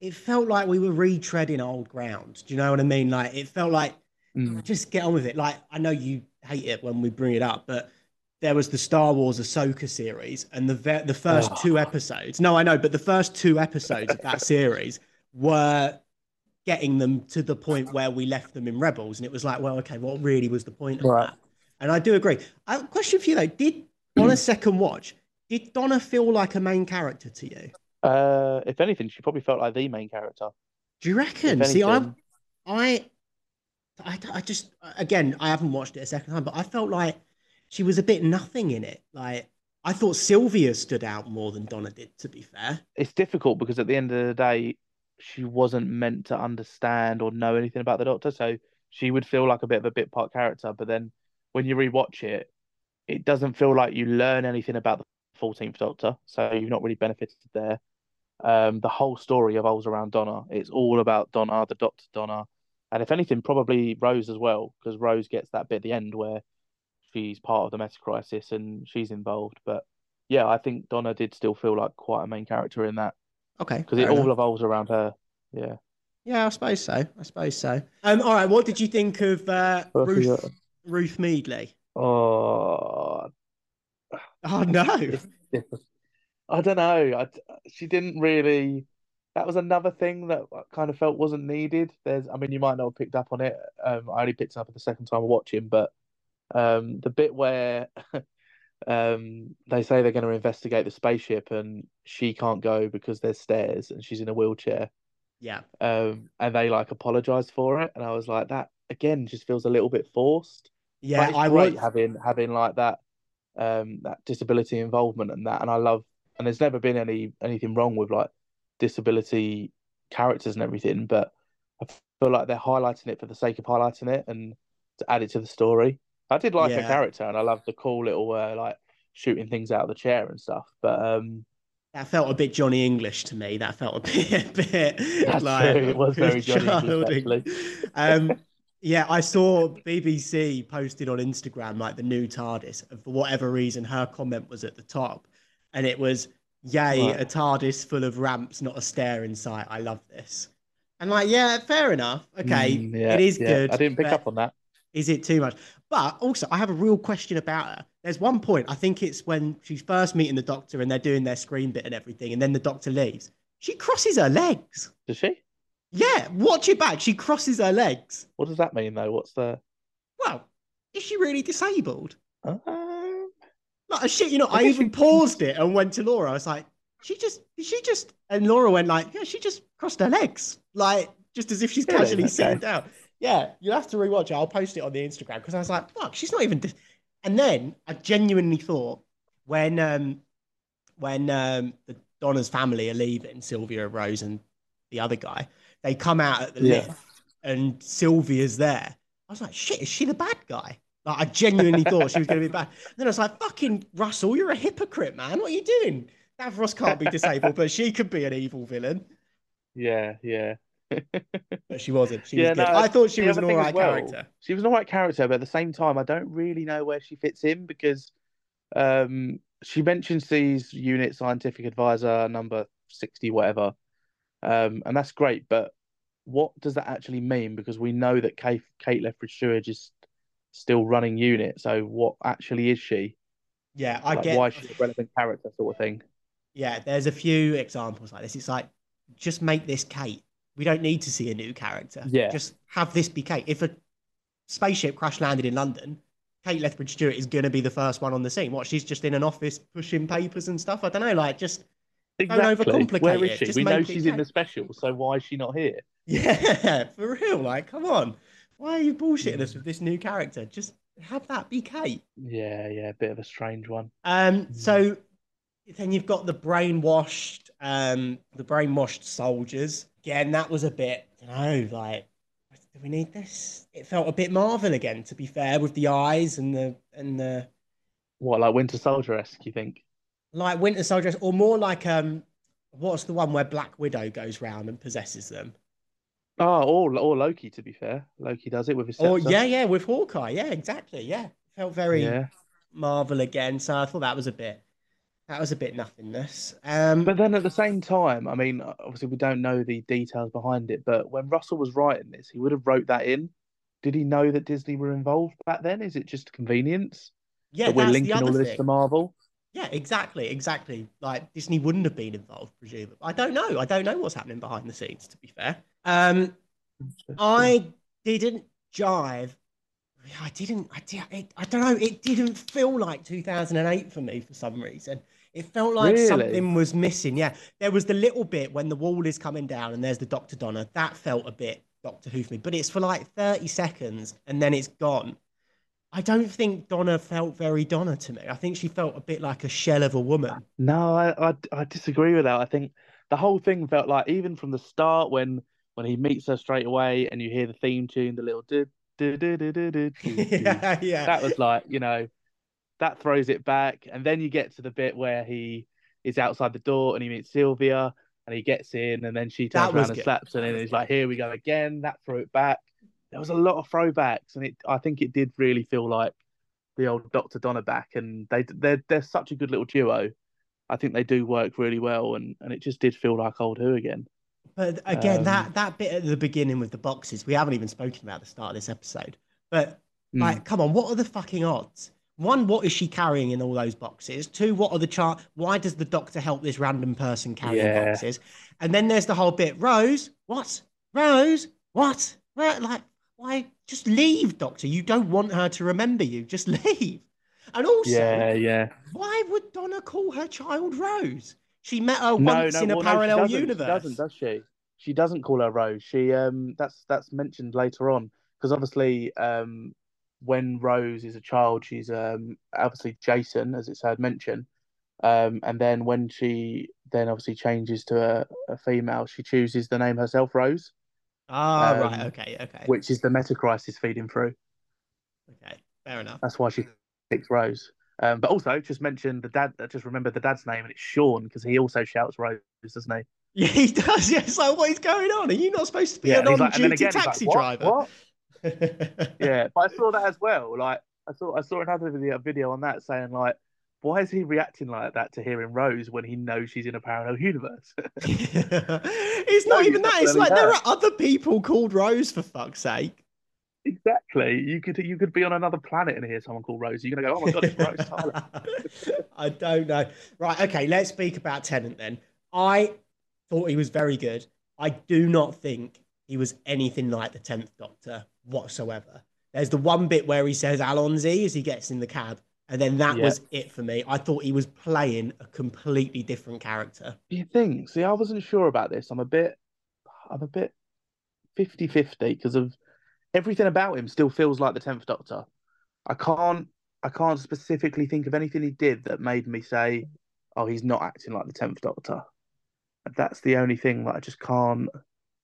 Speaker 1: it felt like we were retreading old ground. Do you know what I mean? Like it felt like
Speaker 2: Mm.
Speaker 1: just get on with it. Like I know you hate it when we bring it up, but there was the Star Wars Ahsoka series, and the ve- the first
Speaker 2: Oh.
Speaker 1: two episodes. No, I know, but the first two episodes of that series were getting them to the point where we left them in Rebels, and it was like, well, okay, what really was the point of
Speaker 2: Right.
Speaker 1: that? And I do agree. I have a question for you though: Did on a second watch, did Donna feel like a main character to you?
Speaker 2: Uh, if anything, she probably felt like the main character.
Speaker 1: Do you reckon? See, I. I, I, I just again, I haven't watched it a second time, but I felt like she was a bit nothing in it. Like I thought Sylvia stood out more than Donna did. To be fair,
Speaker 2: it's difficult because at the end of the day, she wasn't meant to understand or know anything about the Doctor, so she would feel like a bit of a bit part character. But then when you rewatch it, it doesn't feel like you learn anything about the Fourteenth Doctor, so you've not really benefited there. Um, the whole story revolves around Donna. It's all about Donna, the Doctor Donna, and if anything, probably Rose as well, because Rose gets that bit at the end where she's part of the Meta Crisis and she's involved. But yeah, I think Donna did still feel like quite a main character in that
Speaker 1: okay,
Speaker 2: because it all
Speaker 1: enough.
Speaker 2: revolves around her. Yeah.
Speaker 1: yeah, I suppose so. I suppose so. Um, all right, what did you think of uh,
Speaker 2: What else we
Speaker 1: Ruth? Ruth Madeley?
Speaker 2: Oh,
Speaker 1: Oh no.
Speaker 2: I don't know. I, she didn't really. That was another thing that I kind of felt wasn't needed. There's, I mean, you might not have picked up on it. Um, I only picked it up at the second time watching, but um, the bit where um, they say they're going to investigate the spaceship and she can't go because there's stairs and she's in a wheelchair.
Speaker 1: yeah,
Speaker 2: Um, and they like apologize for it, and I was like, that again just feels a little bit forced.
Speaker 1: yeah.
Speaker 2: It's
Speaker 1: I
Speaker 2: great
Speaker 1: was.
Speaker 2: having having like that um that disability involvement and that and I love and there's never been any anything wrong with like disability characters and everything but I feel like they're highlighting it for the sake of highlighting it and to add it to the story I did like her character and I love the cool little uh, like shooting things out of the chair and stuff but um
Speaker 1: That felt a bit Johnny English to me. That felt a bit, a bit
Speaker 2: That's
Speaker 1: like
Speaker 2: true. It was very Johnny English.
Speaker 1: Um, yeah, I saw BBC posted on Instagram like the new TARDIS, and for whatever reason, her comment was at the top, and it was, "Yay,
Speaker 2: Right.
Speaker 1: a TARDIS full of ramps, not a stair in sight. I love this." And like, yeah, fair enough. Okay,
Speaker 2: mm, yeah,
Speaker 1: it is
Speaker 2: yeah.
Speaker 1: good.
Speaker 2: I didn't pick up on that
Speaker 1: is it too much? But also, I have a real question about her. There's one point, I think it's when she's first meeting the doctor and they're doing their screen bit and everything, and then the doctor leaves. She crosses her legs.
Speaker 2: does she
Speaker 1: Yeah, watch it back. She crosses her legs.
Speaker 2: what does that mean though what's the
Speaker 1: Well, is she really disabled?
Speaker 2: um,
Speaker 1: Like, shit, you know,
Speaker 2: I
Speaker 1: I, even
Speaker 2: you-
Speaker 1: paused it and went to Laura. I was like, she just, she just, and Laura went like, yeah, she just crossed her legs, like just as if she's
Speaker 2: Really?
Speaker 1: casually
Speaker 2: Okay.
Speaker 1: sitting down. Yeah, you'll have to rewatch it. I'll post it on the Instagram because I was like, fuck, she's not even. Dis-. And then I genuinely thought when, um, when um, the Donna's family are leaving, Sylvia, Rose, and the other guy, they come out at the
Speaker 2: Yeah.
Speaker 1: lift and Sylvia's there. I was like, shit, is she the bad guy? Like, I genuinely thought she was going to be bad. then I was like, fucking Russell, you're a hypocrite, man. What are you doing? Davros can't be disabled, but she could be an evil villain.
Speaker 2: yeah yeah
Speaker 1: But she wasn't. She
Speaker 2: Yeah,
Speaker 1: was good.
Speaker 2: no,
Speaker 1: I thought she was an all right
Speaker 2: well,
Speaker 1: character.
Speaker 2: She was an alright character, but at the same time, I don't really know where she fits in because um, she mentions these unit scientific advisor number 60, whatever. Um, and that's great, but what does that actually mean? Because we know that Kate, Kate Lethbridge Stewart is still running unit. So what actually is she?
Speaker 1: Yeah, I
Speaker 2: like,
Speaker 1: get.
Speaker 2: why is she a relevant character, sort of thing.
Speaker 1: Yeah, there's a few examples like this. It's like just make this Kate. We don't need to see a new character.
Speaker 2: Yeah.
Speaker 1: Just have this be Kate. If a spaceship crash landed in London, Kate Lethbridge Stewart is going to be the first one on the scene. What? She's just in an office pushing papers and stuff. I don't know. Like, just
Speaker 2: Exactly.
Speaker 1: overcomplicate
Speaker 2: Where is
Speaker 1: it.
Speaker 2: she?
Speaker 1: Just
Speaker 2: we know she's in the special, so why is she not here?
Speaker 1: yeah, for real. Like, come on. Why are you bullshitting us with this new character? Just have that be Kate.
Speaker 2: Yeah, yeah, a bit of a strange one.
Speaker 1: Um, so then you've got the brainwashed, um, the brainwashed soldiers. Again, that was a bit, you know, like, do we need this? It felt a bit Marvel again, to be fair, with the eyes and the and the
Speaker 2: What, like Winter Soldier esque? You think?
Speaker 1: Like Winter Soldier, or more like um, what's the one where Black Widow goes round and possesses them?
Speaker 2: Oh, or or Loki. To be fair, Loki does it with his.
Speaker 1: Oh yeah, yeah, with Hawkeye, yeah, exactly, yeah. Felt very
Speaker 2: yeah.
Speaker 1: Marvel again, so I thought that was a bit, that was a bit nothingness. Um,
Speaker 2: But then at the same time, I mean, obviously we don't know the details behind it, but when Russell was writing this, he would have wrote that in. Did he know that Disney were involved back then? Is it just convenience
Speaker 1: yeah,
Speaker 2: that we're
Speaker 1: that's
Speaker 2: linking all of this to Marvel?
Speaker 1: Yeah, exactly, exactly. Like Disney wouldn't have been involved, presumably. I don't know. I don't know what's happening behind the scenes. To be fair, um, I didn't jive. I didn't. I did. It, I don't know. It didn't feel like 2008 for me for some reason. It felt like
Speaker 2: Really?
Speaker 1: something was missing. Yeah, there was the little bit when the wall is coming down and there's the Doctor Donna. That felt a bit Doctor Who for me, but it's for like 30 seconds and then it's gone. I don't think Donna felt very Donna to me. I think she felt a bit like a shell of a woman.
Speaker 2: No, I, I I disagree with that. I think the whole thing felt like even from the start when when he meets her straight away and you hear the theme tune, the little do do do do do do.
Speaker 1: yeah, yeah.
Speaker 2: that was like you know that throws it back and then you get to the bit where he is outside the door and he meets sylvia and he gets in and then she turns around and slaps him and he's like here we go again that threw it back there was a lot of throwbacks and it i think it did really feel like the old dr donna back and they they're, they're such a good little duo i think they do work really well and and it just did feel like old who again
Speaker 1: But again,
Speaker 2: Um,
Speaker 1: that that bit at the beginning with the boxes, we haven't even spoken about at the start of this episode. But
Speaker 2: Mm.
Speaker 1: like, come on, what are the fucking odds? One, what is she carrying in all those boxes? Two, what are the chart? Why does the doctor help this random person carry
Speaker 2: Yeah.
Speaker 1: boxes? And then there's the whole bit, Rose, what? Rose, what? Right, like, why? Just leave, Doctor. You don't want her to remember you. Just leave. And also,
Speaker 2: yeah yeah
Speaker 1: why would Donna call her child Rose? She met her once
Speaker 2: no
Speaker 1: in a
Speaker 2: well, no, she
Speaker 1: parallel universe.
Speaker 2: She doesn't, does she? She doesn't call her Rose. She um that's that's mentioned later on because obviously um when Rose is a child, she's um obviously Jason, as it's heard mentioned. Um and then when she then obviously changes to a, a female, she chooses the name herself, Rose,
Speaker 1: Ah,
Speaker 2: Um,
Speaker 1: right. Okay. Okay.
Speaker 2: which is the meta crisis feeding through.
Speaker 1: Okay. Fair enough.
Speaker 2: That's why she picks Rose. Um, but also just mention the dad. Just remember the dad's name, and it's Sean because he also shouts Rose, doesn't he?
Speaker 1: Yeah, he does. Yeah. It's like, what is going on? Are you not supposed to be
Speaker 2: Yeah,
Speaker 1: an
Speaker 2: he's like-
Speaker 1: on-duty
Speaker 2: again,
Speaker 1: taxi
Speaker 2: like, "What?
Speaker 1: driver?
Speaker 2: What? yeah, but I saw that as well. Like I saw I saw another video video on that saying like, why is he reacting like that to hearing Rose when he knows she's in a parallel universe?
Speaker 1: it's not
Speaker 2: No,
Speaker 1: even that. It's like
Speaker 2: really
Speaker 1: there are other people called Rose for fuck's sake.
Speaker 2: exactly. You could you could be on another planet and hear someone called Rose. You're gonna go, oh my god, it's Rose Tyler.
Speaker 1: I don't know. Right. Okay. Let's speak about Tennant then. I thought he was very good. I do not think he was anything like the 10th Doctor whatsoever. There's the one bit where he says Allons-y as he gets in the cab. And then that
Speaker 2: Yeah.
Speaker 1: was it for me. I thought he was playing a completely different character.
Speaker 2: Do you think? See, I wasn't sure about this. I'm a bit, I'm a bit 50-50 because of everything about him still feels like the tenth Doctor. I can't, I can't specifically think of anything he did that made me say, "Oh, he's not acting like the tenth Doctor." That's the only thing that I just can't.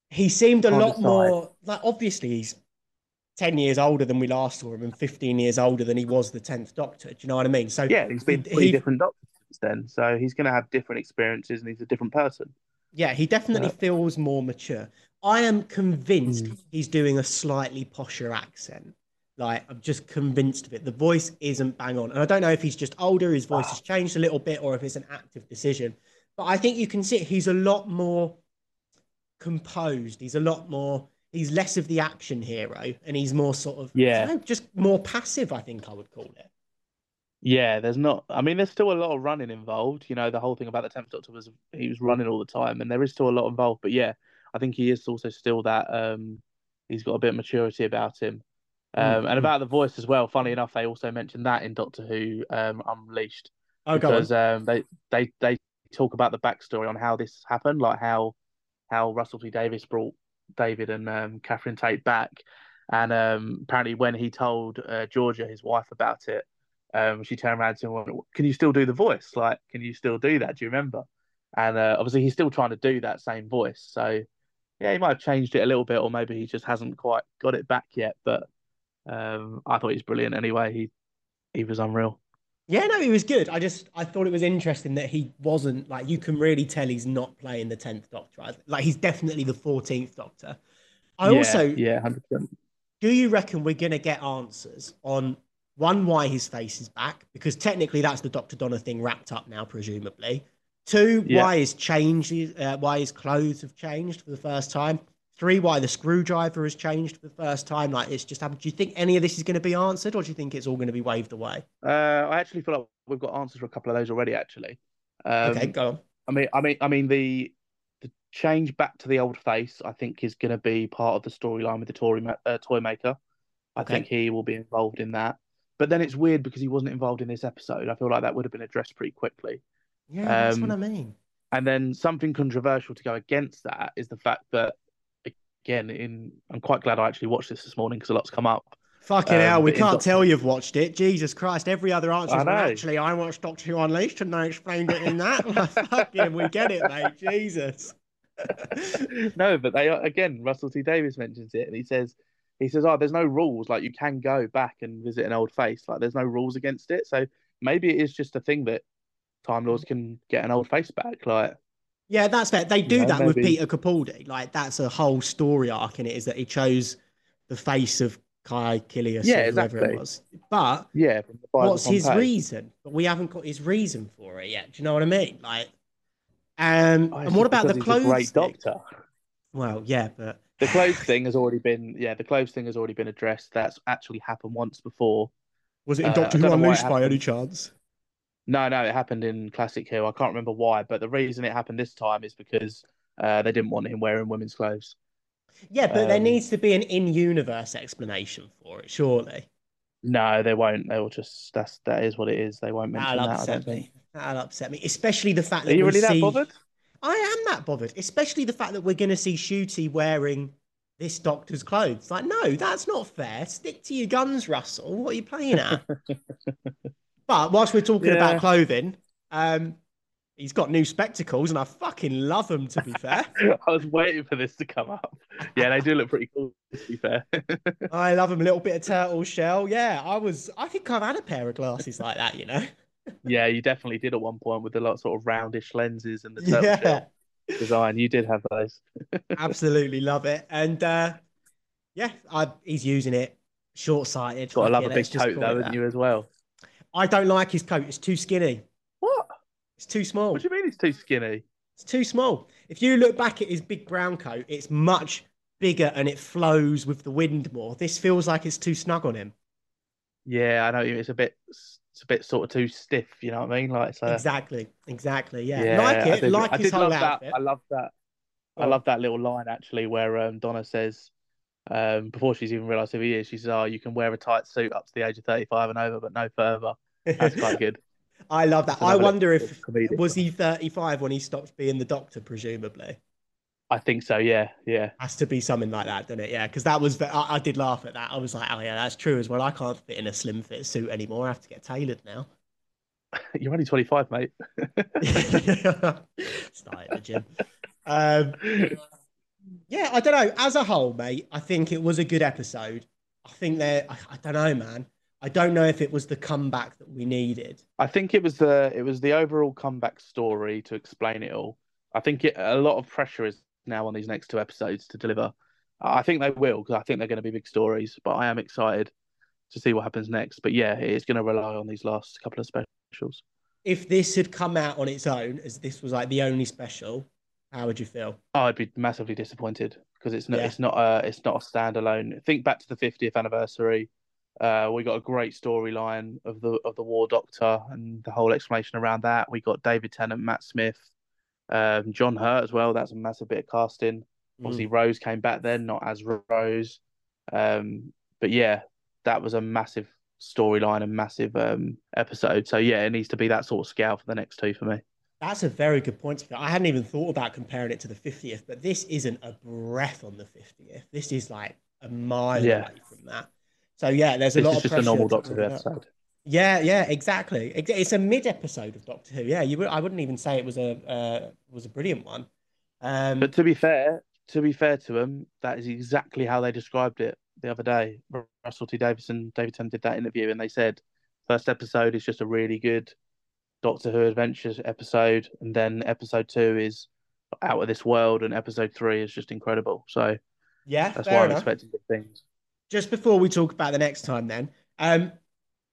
Speaker 1: He seemed a lot
Speaker 2: decide.
Speaker 1: more like obviously he's 10 years older than we last saw him and 15 years older than he was the 10th Doctor. Do you know what I mean? So
Speaker 2: Yeah, he's been three
Speaker 1: he-
Speaker 2: different Doctors since then, so he's going to have different experiences, and he's a different person.
Speaker 1: Yeah, he definitely
Speaker 2: Yeah.
Speaker 1: feels more mature. I am convinced
Speaker 2: Mm.
Speaker 1: he's doing a slightly posher accent. Like, I'm just convinced of it. The voice isn't bang on. And I don't know if he's just older, his voice has changed a little bit, or if it's an active decision. But I think you can see he's a lot more composed. He's a lot more, he's less of the action hero and he's more sort of
Speaker 2: Yeah.
Speaker 1: I don't know, just more passive. I think I would call it.
Speaker 2: Yeah, there's not. I mean, there's still a lot of running involved. You know, the whole thing about the Tenth Doctor was he was running all the time, and there is still a lot involved. But yeah, I think he is also still that. Um, he's got a bit of maturity about him, um,
Speaker 1: Mm,
Speaker 2: and
Speaker 1: mm.
Speaker 2: about the voice as well. Funny enough, they also mentioned that in Doctor Who um, Unleashed
Speaker 1: Oh,
Speaker 2: because um, they they they talk about the backstory on how this happened, like how how Russell T Davies brought David and um, Catherine Tate back, and um, apparently when he told uh, Georgia, his wife, about it, um, she turned around to him and went, "Can you still do the voice? Like, can you still do that? Do you remember?" And uh, obviously, he's still trying to do that same voice. So, yeah, he might have changed it a little bit, or maybe he just hasn't quite got it back yet. But um, I thought he's brilliant anyway. He he was unreal.
Speaker 1: Yeah, no, he was good. I just I thought it was interesting that he wasn't like you can really tell he's not playing the tenth Doctor. Like he's definitely the fourteenth Doctor. I
Speaker 2: yeah,
Speaker 1: also
Speaker 2: yeah, hundred percent.
Speaker 1: do you reckon we're gonna get answers on one why his face is back because technically that's the Doctor Donna thing wrapped up now, presumably. Two,
Speaker 2: Yeah.
Speaker 1: why his change, uh, why his clothes have changed for the first time. Three, why the screwdriver has changed for the first time. Like it's just happened. Do you think any of this is going to be answered, or do you think it's all going to be waved away?
Speaker 2: Uh, I actually feel like we've got answers for a couple of those already. Actually, um,
Speaker 1: okay, go on.
Speaker 2: I mean, I mean, I mean the the change back to the old face. I think is going to be part of the storyline with the Tory ma- uh, toy maker. I
Speaker 1: Okay.
Speaker 2: think he will be involved in that. But then it's weird because he wasn't involved in this episode. I feel like that would have been addressed pretty quickly.
Speaker 1: Yeah, that's what I
Speaker 2: Um,
Speaker 1: mean.
Speaker 2: And then something controversial to go against that is the fact that, again, in I'm quite glad I actually watched this this morning because a lot's come up.
Speaker 1: Fucking
Speaker 2: um,
Speaker 1: hell, we can't
Speaker 2: Doctor-
Speaker 1: tell you've watched it. Jesus Christ, every other answer is actually I watched Doctor Who Unleashed and they explained it in that. Fucking, we get it, mate. Jesus.
Speaker 2: no, but they are again. Russell T Davies mentions it, and he says, he says, "Oh, there's no rules. Like you can go back and visit an old face. Like there's no rules against it. So maybe it is just a thing that Time Lords can get an old face back. Like
Speaker 1: Yeah, that's fair. They do
Speaker 2: know,
Speaker 1: that with Peter Capaldi. Like that's a whole story arc in it. Is that he chose the face of Caecilius
Speaker 2: Yeah,
Speaker 1: or whoever
Speaker 2: exactly.
Speaker 1: it was. But
Speaker 2: yeah, from the Bible
Speaker 1: what's his
Speaker 2: Pompeii.
Speaker 1: reason? But we haven't got his reason for it yet. Do you know what I mean? Like, um,
Speaker 2: Oh,
Speaker 1: and what about the
Speaker 2: because he's a
Speaker 1: clothes?
Speaker 2: great
Speaker 1: thing?
Speaker 2: doctor.
Speaker 1: Well, yeah, but
Speaker 2: The clothes thing has already been yeah, the clothes thing has already been addressed. That's actually happened once before.
Speaker 1: was it in
Speaker 2: Uh,
Speaker 1: Doctor Who
Speaker 2: don't know why it
Speaker 1: Unleashed by any chance?
Speaker 2: No, no, it happened in Classic Hill. I can't remember why, but the reason it happened this time is because uh, they didn't want him wearing women's clothes.
Speaker 1: Yeah, but there
Speaker 2: Um,
Speaker 1: needs to be an in-universe explanation for it, surely.
Speaker 2: No, they won't. They will just that's that is what it is. They won't mention
Speaker 1: That'll
Speaker 2: that.
Speaker 1: Upset
Speaker 2: think.
Speaker 1: me. That'll upset me, especially the fact
Speaker 2: Are
Speaker 1: that
Speaker 2: you
Speaker 1: we
Speaker 2: really that bothered?
Speaker 1: I am that bothered, especially the fact that we're going to see Ncuti wearing this doctor's clothes. Like, no, that's not fair. Stick to your guns, Russell. What are you playing at? but whilst we're talking
Speaker 2: Yeah.
Speaker 1: about clothing, um, he's got new spectacles, and I fucking love them. To be fair,
Speaker 2: I was waiting for this to come up. Yeah, they do look pretty cool. To be fair,
Speaker 1: I love them. A little bit of turtle shell. Yeah, I was. I think I've had a pair of glasses like that. You know.
Speaker 2: yeah, you definitely did at one point with the lot sort of roundish lenses and the turtle
Speaker 1: Yeah.
Speaker 2: shell design. You did have those.
Speaker 1: Absolutely love it. And uh, yeah, I, he's using it short sighted.
Speaker 2: Got to love a big coat though, haven't you, as well?
Speaker 1: I don't like his coat. It's too skinny.
Speaker 2: What?
Speaker 1: It's too small.
Speaker 2: What do you mean it's too skinny?
Speaker 1: It's too small. If you look back at his big brown coat, it's much bigger and it flows with the wind more. This feels like it's too snug on him.
Speaker 2: Yeah, I know. It's a bit, it's a bit sort of too stiff. You know what I mean? Like, so
Speaker 1: exactly. Exactly. Yeah.
Speaker 2: yeah,
Speaker 1: like
Speaker 2: I
Speaker 1: it.
Speaker 2: did,
Speaker 1: like
Speaker 2: I
Speaker 1: his
Speaker 2: did
Speaker 1: whole
Speaker 2: love
Speaker 1: outfit.
Speaker 2: that. I love that. I love that little line actually, where um, Donna says, um, before she's even realised who he is, she says, "Oh, you can wear a tight suit up to the age of thirty-five and over, but no further." That's quite good.
Speaker 1: I love that. I wonder if
Speaker 2: comedic
Speaker 1: was he 35 when he stopped being the doctor, presumably.
Speaker 2: I think so. Yeah, yeah.
Speaker 1: Has to be something like that, doesn't it? Yeah, because that was I, I did laugh at that. I was like, oh yeah, that's true as well. I can't fit in a slim fit suit anymore. I have to get tailored now.
Speaker 2: You're only twenty-five, mate.
Speaker 1: Started the gym. Um, yeah, I don't know. As a whole, mate, I think it was a good episode. I think that I, I don't know, man. I don't know if it was the comeback that we needed.
Speaker 2: I think it was the it was the overall comeback story to explain it all. I think it, a lot of pressure is now on these next two episodes to deliver. I think they will because I think they're going to be big stories. But I am excited to see what happens next. But yeah, it's going to rely on these last couple of specials.
Speaker 1: If this had come out on its own, as this was like the only special, How would you feel?
Speaker 2: Oh, I'd be massively disappointed because it's not
Speaker 1: Yeah.
Speaker 2: it's not a it's not a standalone. Think back to the 50th anniversary. Uh, we got a great storyline of the of the War Doctor and the whole explanation around that. We got David Tennant, Matt Smith, um, John Hurt as well. That's a massive bit of casting. Obviously,
Speaker 1: Mm.
Speaker 2: Rose came back then, not as Rose. Um, but yeah, that was a massive storyline and massive um, episode. So yeah, it needs to be that sort of scale for the next two for me.
Speaker 1: That's a very good point. I hadn't even thought about comparing it to the 50th, but this isn't a breath on the 50th. This is like a mile
Speaker 2: Yeah.
Speaker 1: away from that. So yeah, there's a
Speaker 2: This
Speaker 1: lot of
Speaker 2: just a normal Doctor Who episode.
Speaker 1: Yeah, yeah, exactly. It's a mid episode of Doctor Who. Yeah, you would. I wouldn't even say it was a uh, was a brilliant one. Um,
Speaker 2: But to be fair, to be fair to them, that is exactly how they described it the other day. Russell T Davidson, David Tennant did that interview, and they said first episode is just a really good Doctor Who Adventures episode, and then episode two is out of this world, and episode three is just incredible. So
Speaker 1: yeah,
Speaker 2: that's why I'm expecting good things.
Speaker 1: Just before we talk about the next time, then, um,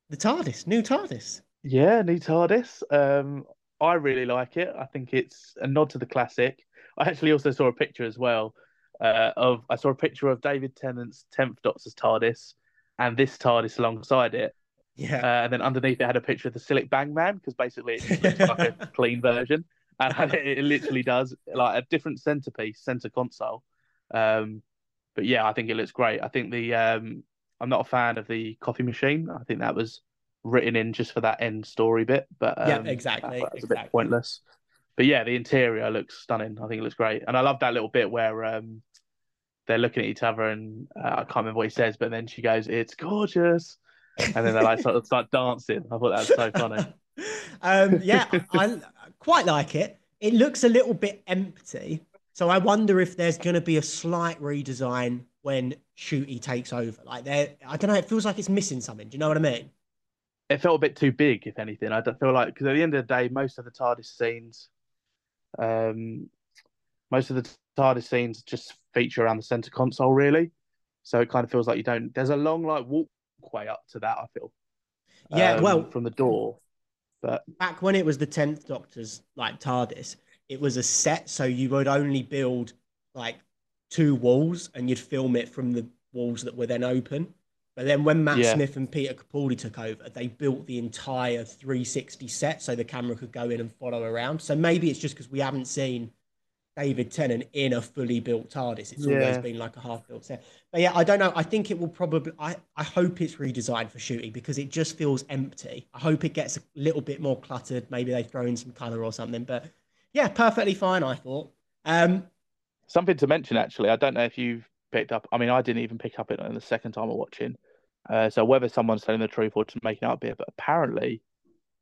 Speaker 1: the TARDIS, new TARDIS.
Speaker 2: Yeah, new TARDIS. Um, I really like it. I think it's a nod to the classic. I actually also saw a picture as well uh, of I saw a picture of David Tennant's tenth Doctor's TARDIS and this TARDIS alongside it,
Speaker 1: Yeah,
Speaker 2: uh, and then underneath it had a picture of the Silic Bang Man because basically it looks like a clean version, and it, it literally does like a different centerpiece, center console. Um, but yeah, I think it looks great. I think the um, I'm not a fan of the coffee machine. I think that was written in just for that end story bit, but um,
Speaker 1: Yeah, exactly,
Speaker 2: that was a bit pointless. But yeah, the interior looks stunning. I think it looks great, and I love that little bit where um, they're looking at each other, and uh, I can't remember what he says, but then she goes, "It's gorgeous," and then they like sort of start dancing. I thought that was so funny.
Speaker 1: um, yeah, I, I quite like it. It looks a little bit empty, so I wonder if there's going to be a slight redesign when Ncuti takes over. Like there, I don't know. It feels like it's missing something. Do you know what I mean?
Speaker 2: It felt a bit too big, if anything. I don't feel like because at the end of the day, most of the TARDIS scenes, um, most of the TARDIS scenes just feature around the center console, really. So it kind of feels like you don't. There's a long like walkway up to that. I feel.
Speaker 1: Yeah.
Speaker 2: um,
Speaker 1: well,
Speaker 2: from the door, but
Speaker 1: back when it was the tenth Doctor's like TARDIS, it was a set, so you would only build like two walls, and you'd film it from the walls that were then open. But then when Matt
Speaker 2: Yeah.
Speaker 1: Smith and Peter Capaldi took over, they built the entire 360 set so the camera could go in and follow around. So maybe it's just because we haven't seen David Tennant in a fully built TARDIS. It's always been like a half built set. But yeah, I don't know. I think it will probably. I, I hope it's redesigned for Ncuti because it just feels empty. I hope it gets a little bit more cluttered. Maybe they throw in some color or something. But yeah, perfectly fine. I thought. Um,
Speaker 2: something to mention actually. I don't know if you've picked up. I mean, I didn't even pick up it on the second time of watching. Uh, so whether someone's telling the truth or just making it up here, but apparently,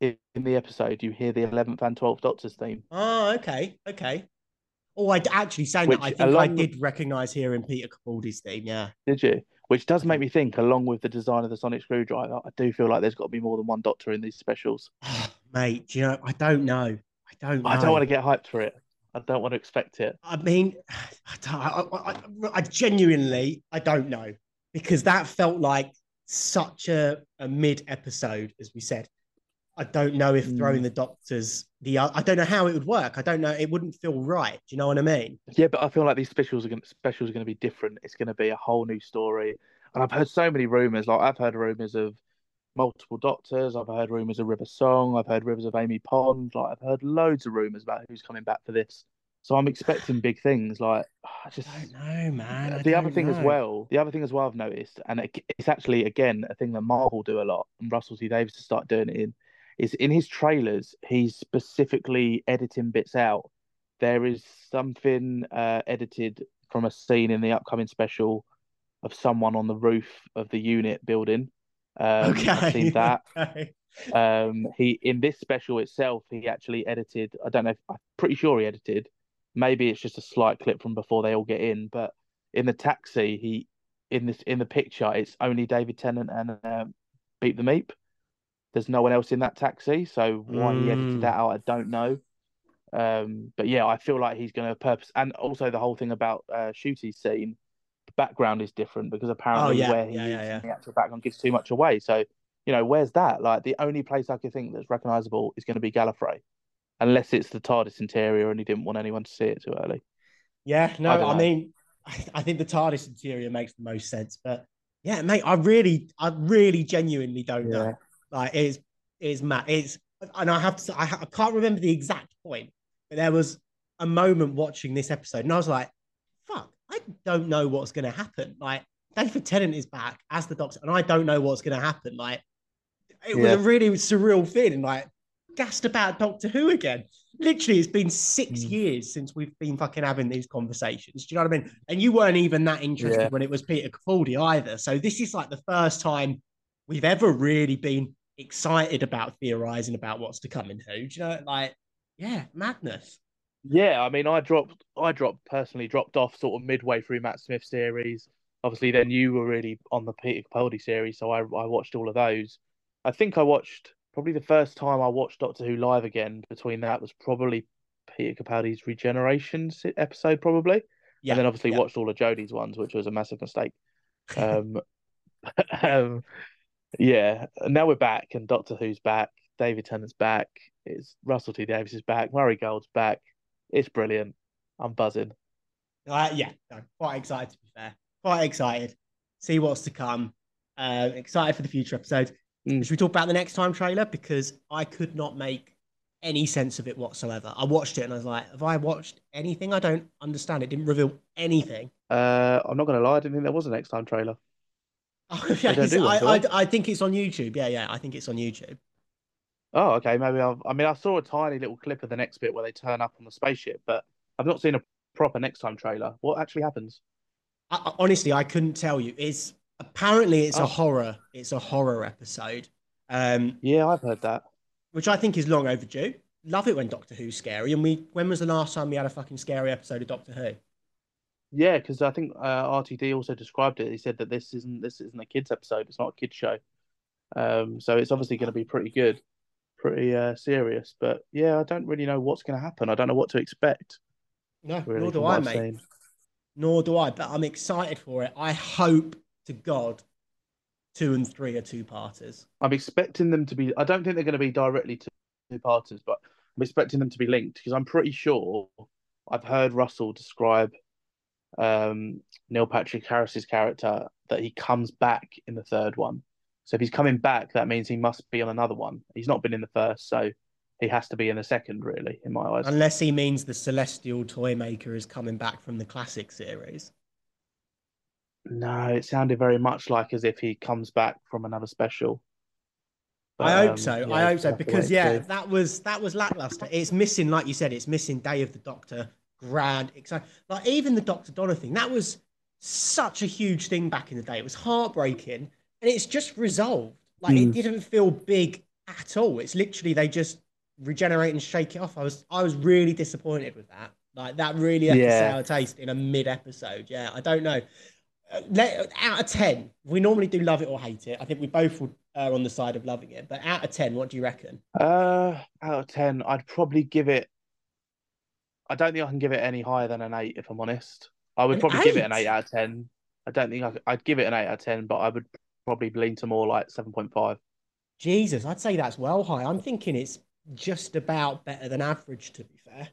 Speaker 2: in, in the episode, you hear the eleventh and twelfth Doctor's theme.
Speaker 1: oh, okay, okay. Oh, I actually saying
Speaker 2: Which
Speaker 1: that. I think I did recognize hearing Peter Capaldi's theme. Yeah.
Speaker 2: Did you? Which does make mm-hmm. me think, along with the design of the sonic screwdriver, I do feel like there's got to be more than one Doctor in these specials.
Speaker 1: Ah, mate, do you know, I don't know. I don't know.
Speaker 2: I don't want to get hyped for it. I don't want to expect it.
Speaker 1: I mean, I, don't, I, I, I genuinely, I don't know because that felt like such a, a mid episode, as we said. I don't know if
Speaker 2: Mm.
Speaker 1: throwing the doctors the I don't know how it would work. I don't know. It wouldn't feel right. Do you know what I mean?
Speaker 2: Yeah, but I feel like these specials are going specials are going to be different. It's going to be a whole new story. And I've heard so many rumors. Like I've heard rumors of multiple doctors. I've heard rumors of River Song. I've heard rumors of Amy Pond. Like I've heard loads of rumors about who's coming back for this. So I'm expecting big things. Like I just
Speaker 1: I don't know, man. I
Speaker 2: the other thing as well. The other thing as well I've noticed, and it, it's actually again a thing that Marvel do a lot, and Russell T Davies to start doing it in, is in his trailers he's specifically editing bits out. There is something uh, edited from a scene in the upcoming special of someone on the roof of the unit building. Um,
Speaker 1: Okay.
Speaker 2: I've seen that.
Speaker 1: Okay.
Speaker 2: Um, he in this special itself, he actually edited. I don't know. If, I'm pretty sure he edited. Maybe it's just a slight clip from before they all get in. But in the taxi, he in this in the picture, it's only David Tennant and um, Beep the Meep. There's no one else in that taxi, so why he
Speaker 1: Mm.
Speaker 2: edited that out, I don't know. Um, but yeah, I feel like he's going to purpose, and also the whole thing about uh, Ncuti's scene. The background is different because apparently
Speaker 1: yeah.
Speaker 2: where he
Speaker 1: Yeah,
Speaker 2: is
Speaker 1: yeah, yeah.
Speaker 2: in the actual background gives too much away. So you know, where's that? Like the only place I could think that's recognizable is going to be Gallifrey. unless it's the TARDIS interior and he didn't want anyone to see it too early.
Speaker 1: Yeah, no,
Speaker 2: I
Speaker 1: I, mean, I, I think the TARDIS interior makes the most sense. But yeah, mate, I really, I really genuinely don't know. Like, it is, it is mad. It's, and I have to, say, I, I can't remember the exact point, but there was a moment watching this episode, and I was like, fuck, I don't know what's going to happen. Like, David Tennant is back as the Doctor, and I don't know what's going to happen. Like, it was a really surreal feeling. Like, gassed about Doctor Who again. Literally, it's been six
Speaker 2: Mm.
Speaker 1: years since we've been fucking having these conversations. Do you know what I mean? And you weren't even that interested
Speaker 2: Yeah.
Speaker 1: when it was Peter Capaldi either. So this is like the first time we've ever really been excited about theorizing about what's to come in Who. Do you know? Like, yeah, madness.
Speaker 2: Yeah, I mean, I dropped, I dropped personally dropped off sort of midway through Matt Smith series. Obviously, then you were really on the Peter Capaldi series, so I I watched all of those. I think I watched probably the first time I watched Doctor Who live again. Between that was probably Peter Capaldi's Regeneration episode, probably,
Speaker 1: Yeah.
Speaker 2: and then obviously
Speaker 1: yeah.
Speaker 2: watched all of Jodie's ones, which was a massive mistake. Um, um, yeah. and Now we're back, and Doctor Who's back. David Tennant's back. It's Russell T Davies is back. Murray Gold's back. It's brilliant. I'm buzzing.
Speaker 1: Uh, yeah, no, quite excited to be fair. Quite excited. See what's to come. Uh, excited for the future episodes.
Speaker 2: Mm.
Speaker 1: Should we talk about the next time trailer? Because I could not make any sense of it whatsoever. I watched it and I was like, have I watched anything? I don't understand. It didn't reveal anything.
Speaker 2: Uh, I'm not gonna lie. I didn't think there was a next time trailer.
Speaker 1: Oh, yeah,
Speaker 2: don't do one,
Speaker 1: I, I. I think it's on YouTube. Yeah, yeah, I think it's on YouTube.
Speaker 2: Oh, okay. Maybe I've. I mean, I saw a tiny little clip of the next bit where they turn up on the spaceship, but I've not seen a proper next time trailer. What actually happens?
Speaker 1: I, I- honestly, I couldn't tell you. It's apparently it's
Speaker 2: Oh.
Speaker 1: a horror. It's a horror episode, um,
Speaker 2: Yeah, I've heard that.
Speaker 1: which I think is long overdue. Love it when Doctor Who's scary. And we, when was the last time we had a fucking scary episode of Doctor Who?
Speaker 2: Yeah, because I think uh, RTD also described it. He said that this isn't this isn't a kids episode. It's not a kids show. Um, so it's obviously going to be pretty good, pretty uh, serious. But yeah, I don't really know what's going to happen. I don't know what to expect.
Speaker 1: No,
Speaker 2: Really,
Speaker 1: nor do I, mate.
Speaker 2: seen.
Speaker 1: Nor do I. But I'm excited for it. I hope to God, two and three are two parters.
Speaker 2: I'm expecting them to be. I don't think they're going to be directly two parters, but I'm expecting them to be linked because I'm pretty sure I've heard Russell describe um, Neil Patrick Harris's character that he comes back in the third one. So if he's coming back, that means he must be on another one. He's not been in the first, so he has to be in the second, really, in my eyes.
Speaker 1: Unless he means the Celestial Toy Maker is coming back from the classic series.
Speaker 2: No, it sounded very much like as if he comes back from another special.
Speaker 1: I hope
Speaker 2: um,
Speaker 1: so.
Speaker 2: yeah,
Speaker 1: I hope so because yeah, that was that was lackluster. It's missing, like you said, it's missing Day of the Doctor, grand, exciting. Like even the Doctor Donna thing, that was such a huge thing back in the day. It was heartbreaking, and it's just resolved. Like it
Speaker 2: Mm.
Speaker 1: didn't feel big at all. It's literally they just regenerate and shake it off. I was I was really disappointed with that. Like that really left a sour taste in a mid episode. Yeah, I don't know. Uh, let, out of 10, we normally do love it or hate it. I think we both would err on the side of loving it. But out of 10, what do you reckon?
Speaker 2: Uh, out of ten, I'd probably give it. I don't think I can give it any higher than an eight, if I'm honest. I would
Speaker 1: An
Speaker 2: probably give it an
Speaker 1: eight?
Speaker 2: eight out of ten. I don't think I could, I'd give it an eight out of ten, but I would probably lean to more like seven point five.
Speaker 1: Jesus, I'd say that's well high. I'm thinking it's just about better than average, to be fair.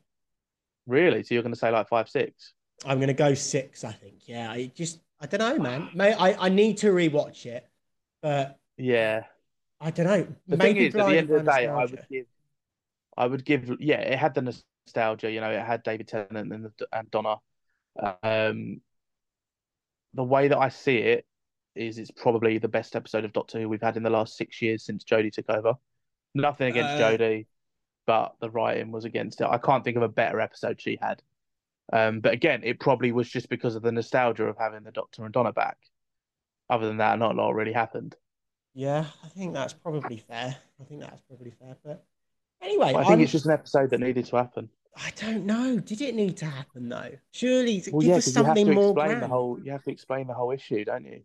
Speaker 2: Really? So you're going to say like five six?
Speaker 1: I'm going to go six, I think. Yeah, I just, I don't know, man. May I, I need to rewatch it, but
Speaker 2: Yeah.
Speaker 1: I don't know.
Speaker 2: The
Speaker 1: Maybe
Speaker 2: thing is, at the end of the day, I would give. I would give. Yeah, it had the nostalgia. You know, it had David Tennant and, and Donna. Um, the way that I see it is, it's probably the best episode of Doctor Who we've had in the last six years since Jodie took over. Nothing against
Speaker 1: Uh,
Speaker 2: Jodie, but the writing was against it. I can't think of a better episode she had. Um, but again, it probably was just because of the nostalgia of having the Doctor and Donna back. Other than that, not a lot really happened.
Speaker 1: Yeah, I think that's probably fair. I think that's probably fair. But anyway,
Speaker 2: I think
Speaker 1: I'm-
Speaker 2: it's just an episode that needed to happen.
Speaker 1: I don't know. Did it need to happen though? Surely
Speaker 2: Well,
Speaker 1: give
Speaker 2: yeah,
Speaker 1: us
Speaker 2: because you have to
Speaker 1: more
Speaker 2: explain the whole. You have to explain the whole issue, don't you?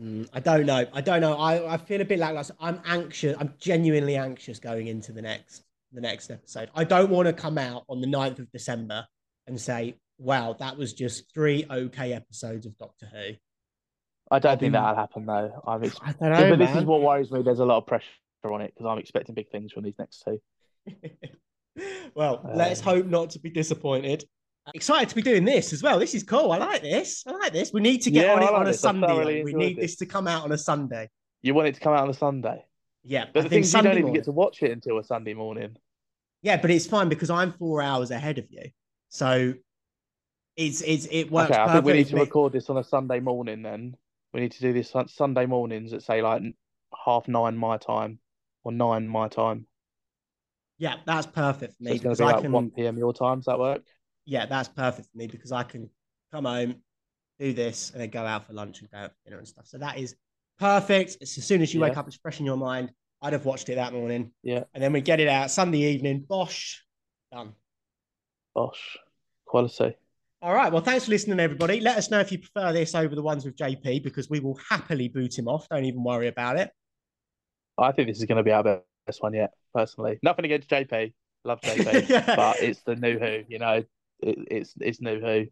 Speaker 1: Mm, I don't know. I don't know. I, I feel a bit like I'm anxious. I'm genuinely anxious going into the next the next episode. I don't want to come out on the 9th of December and say, wow, that was just three okay episodes of Doctor Who.
Speaker 2: I don't
Speaker 1: I'll
Speaker 2: think
Speaker 1: be-
Speaker 2: that'll happen though. I'm ex-
Speaker 1: I don't
Speaker 2: Yeah,
Speaker 1: know,
Speaker 2: but this is what worries me. There's a lot of pressure on it because I'm expecting big things from these next two.
Speaker 1: well, let's um, hope not to be disappointed. Excited to be doing this as well. This is cool. I like this. I like this. We need to get
Speaker 2: Yeah,
Speaker 1: on it
Speaker 2: like
Speaker 1: on a
Speaker 2: this. I
Speaker 1: Sunday.
Speaker 2: thoroughly
Speaker 1: we need
Speaker 2: this.
Speaker 1: this to come out on a Sunday.
Speaker 2: You want it to come out on a Sunday,
Speaker 1: Yeah,
Speaker 2: but
Speaker 1: I
Speaker 2: the
Speaker 1: think
Speaker 2: thing is, you don't even
Speaker 1: morning.
Speaker 2: get to watch it until a Sunday morning.
Speaker 1: Yeah, but it's fine because I'm four hours ahead of you. So it's it's it works
Speaker 2: Okay, I think we need to record this on a Sunday morning. Then we need to do this on Sunday mornings at say like half nine my time or nine my time.
Speaker 1: Yeah, that's perfect for
Speaker 2: So
Speaker 1: me
Speaker 2: it's going
Speaker 1: because
Speaker 2: to be
Speaker 1: I
Speaker 2: like
Speaker 1: can.
Speaker 2: one p.m. your time. Does that work?
Speaker 1: Yeah, that's perfect for me because I can come home, do this, and then go out for lunch and go out for dinner and stuff. So that is perfect. It's as soon as you wake up, it's fresh in your mind. I'd have watched it that morning.
Speaker 2: Yeah.
Speaker 1: And then we get it out Sunday evening. Bosh, done.
Speaker 2: Gosh, quality.
Speaker 1: All right. Well, thanks for listening, everybody. Let us know if you prefer this over the ones with JP because we will happily boot him off. Don't even worry about it.
Speaker 2: I think this is going to be our best one yet. Personally, nothing against JP. Love JP,
Speaker 1: Yeah.
Speaker 2: but it's the new Who. You know, it, it's it's new Who.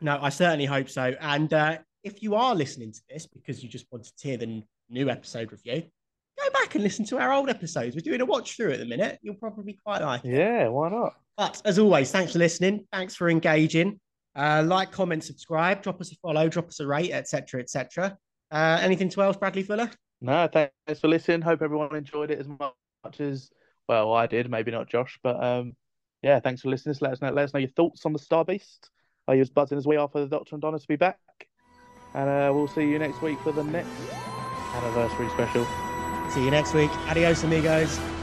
Speaker 1: No, I certainly hope so. And uh, if you are listening to this because you just wanted to hear the new episode review, go back and listen to our old episodes. We're doing a watch through at the minute. You'll probably quite like it.
Speaker 2: Yeah, why not?
Speaker 1: But as always, thanks for listening. Thanks for engaging. Uh, like, comment, subscribe, drop us a follow, drop us a rate, etc., etc. Uh, anything to else, Bradley Fuller?
Speaker 2: No, thanks for listening. Hope everyone enjoyed it as much as well I did. Maybe not Josh, but um, yeah, thanks for listening. Let us know. Let us know your thoughts on the Star Beast. Are you as buzzing as we are for the Doctor and Donna to be back? And uh, we'll see you next week for the next anniversary special.
Speaker 1: See you next week. Adios, amigos.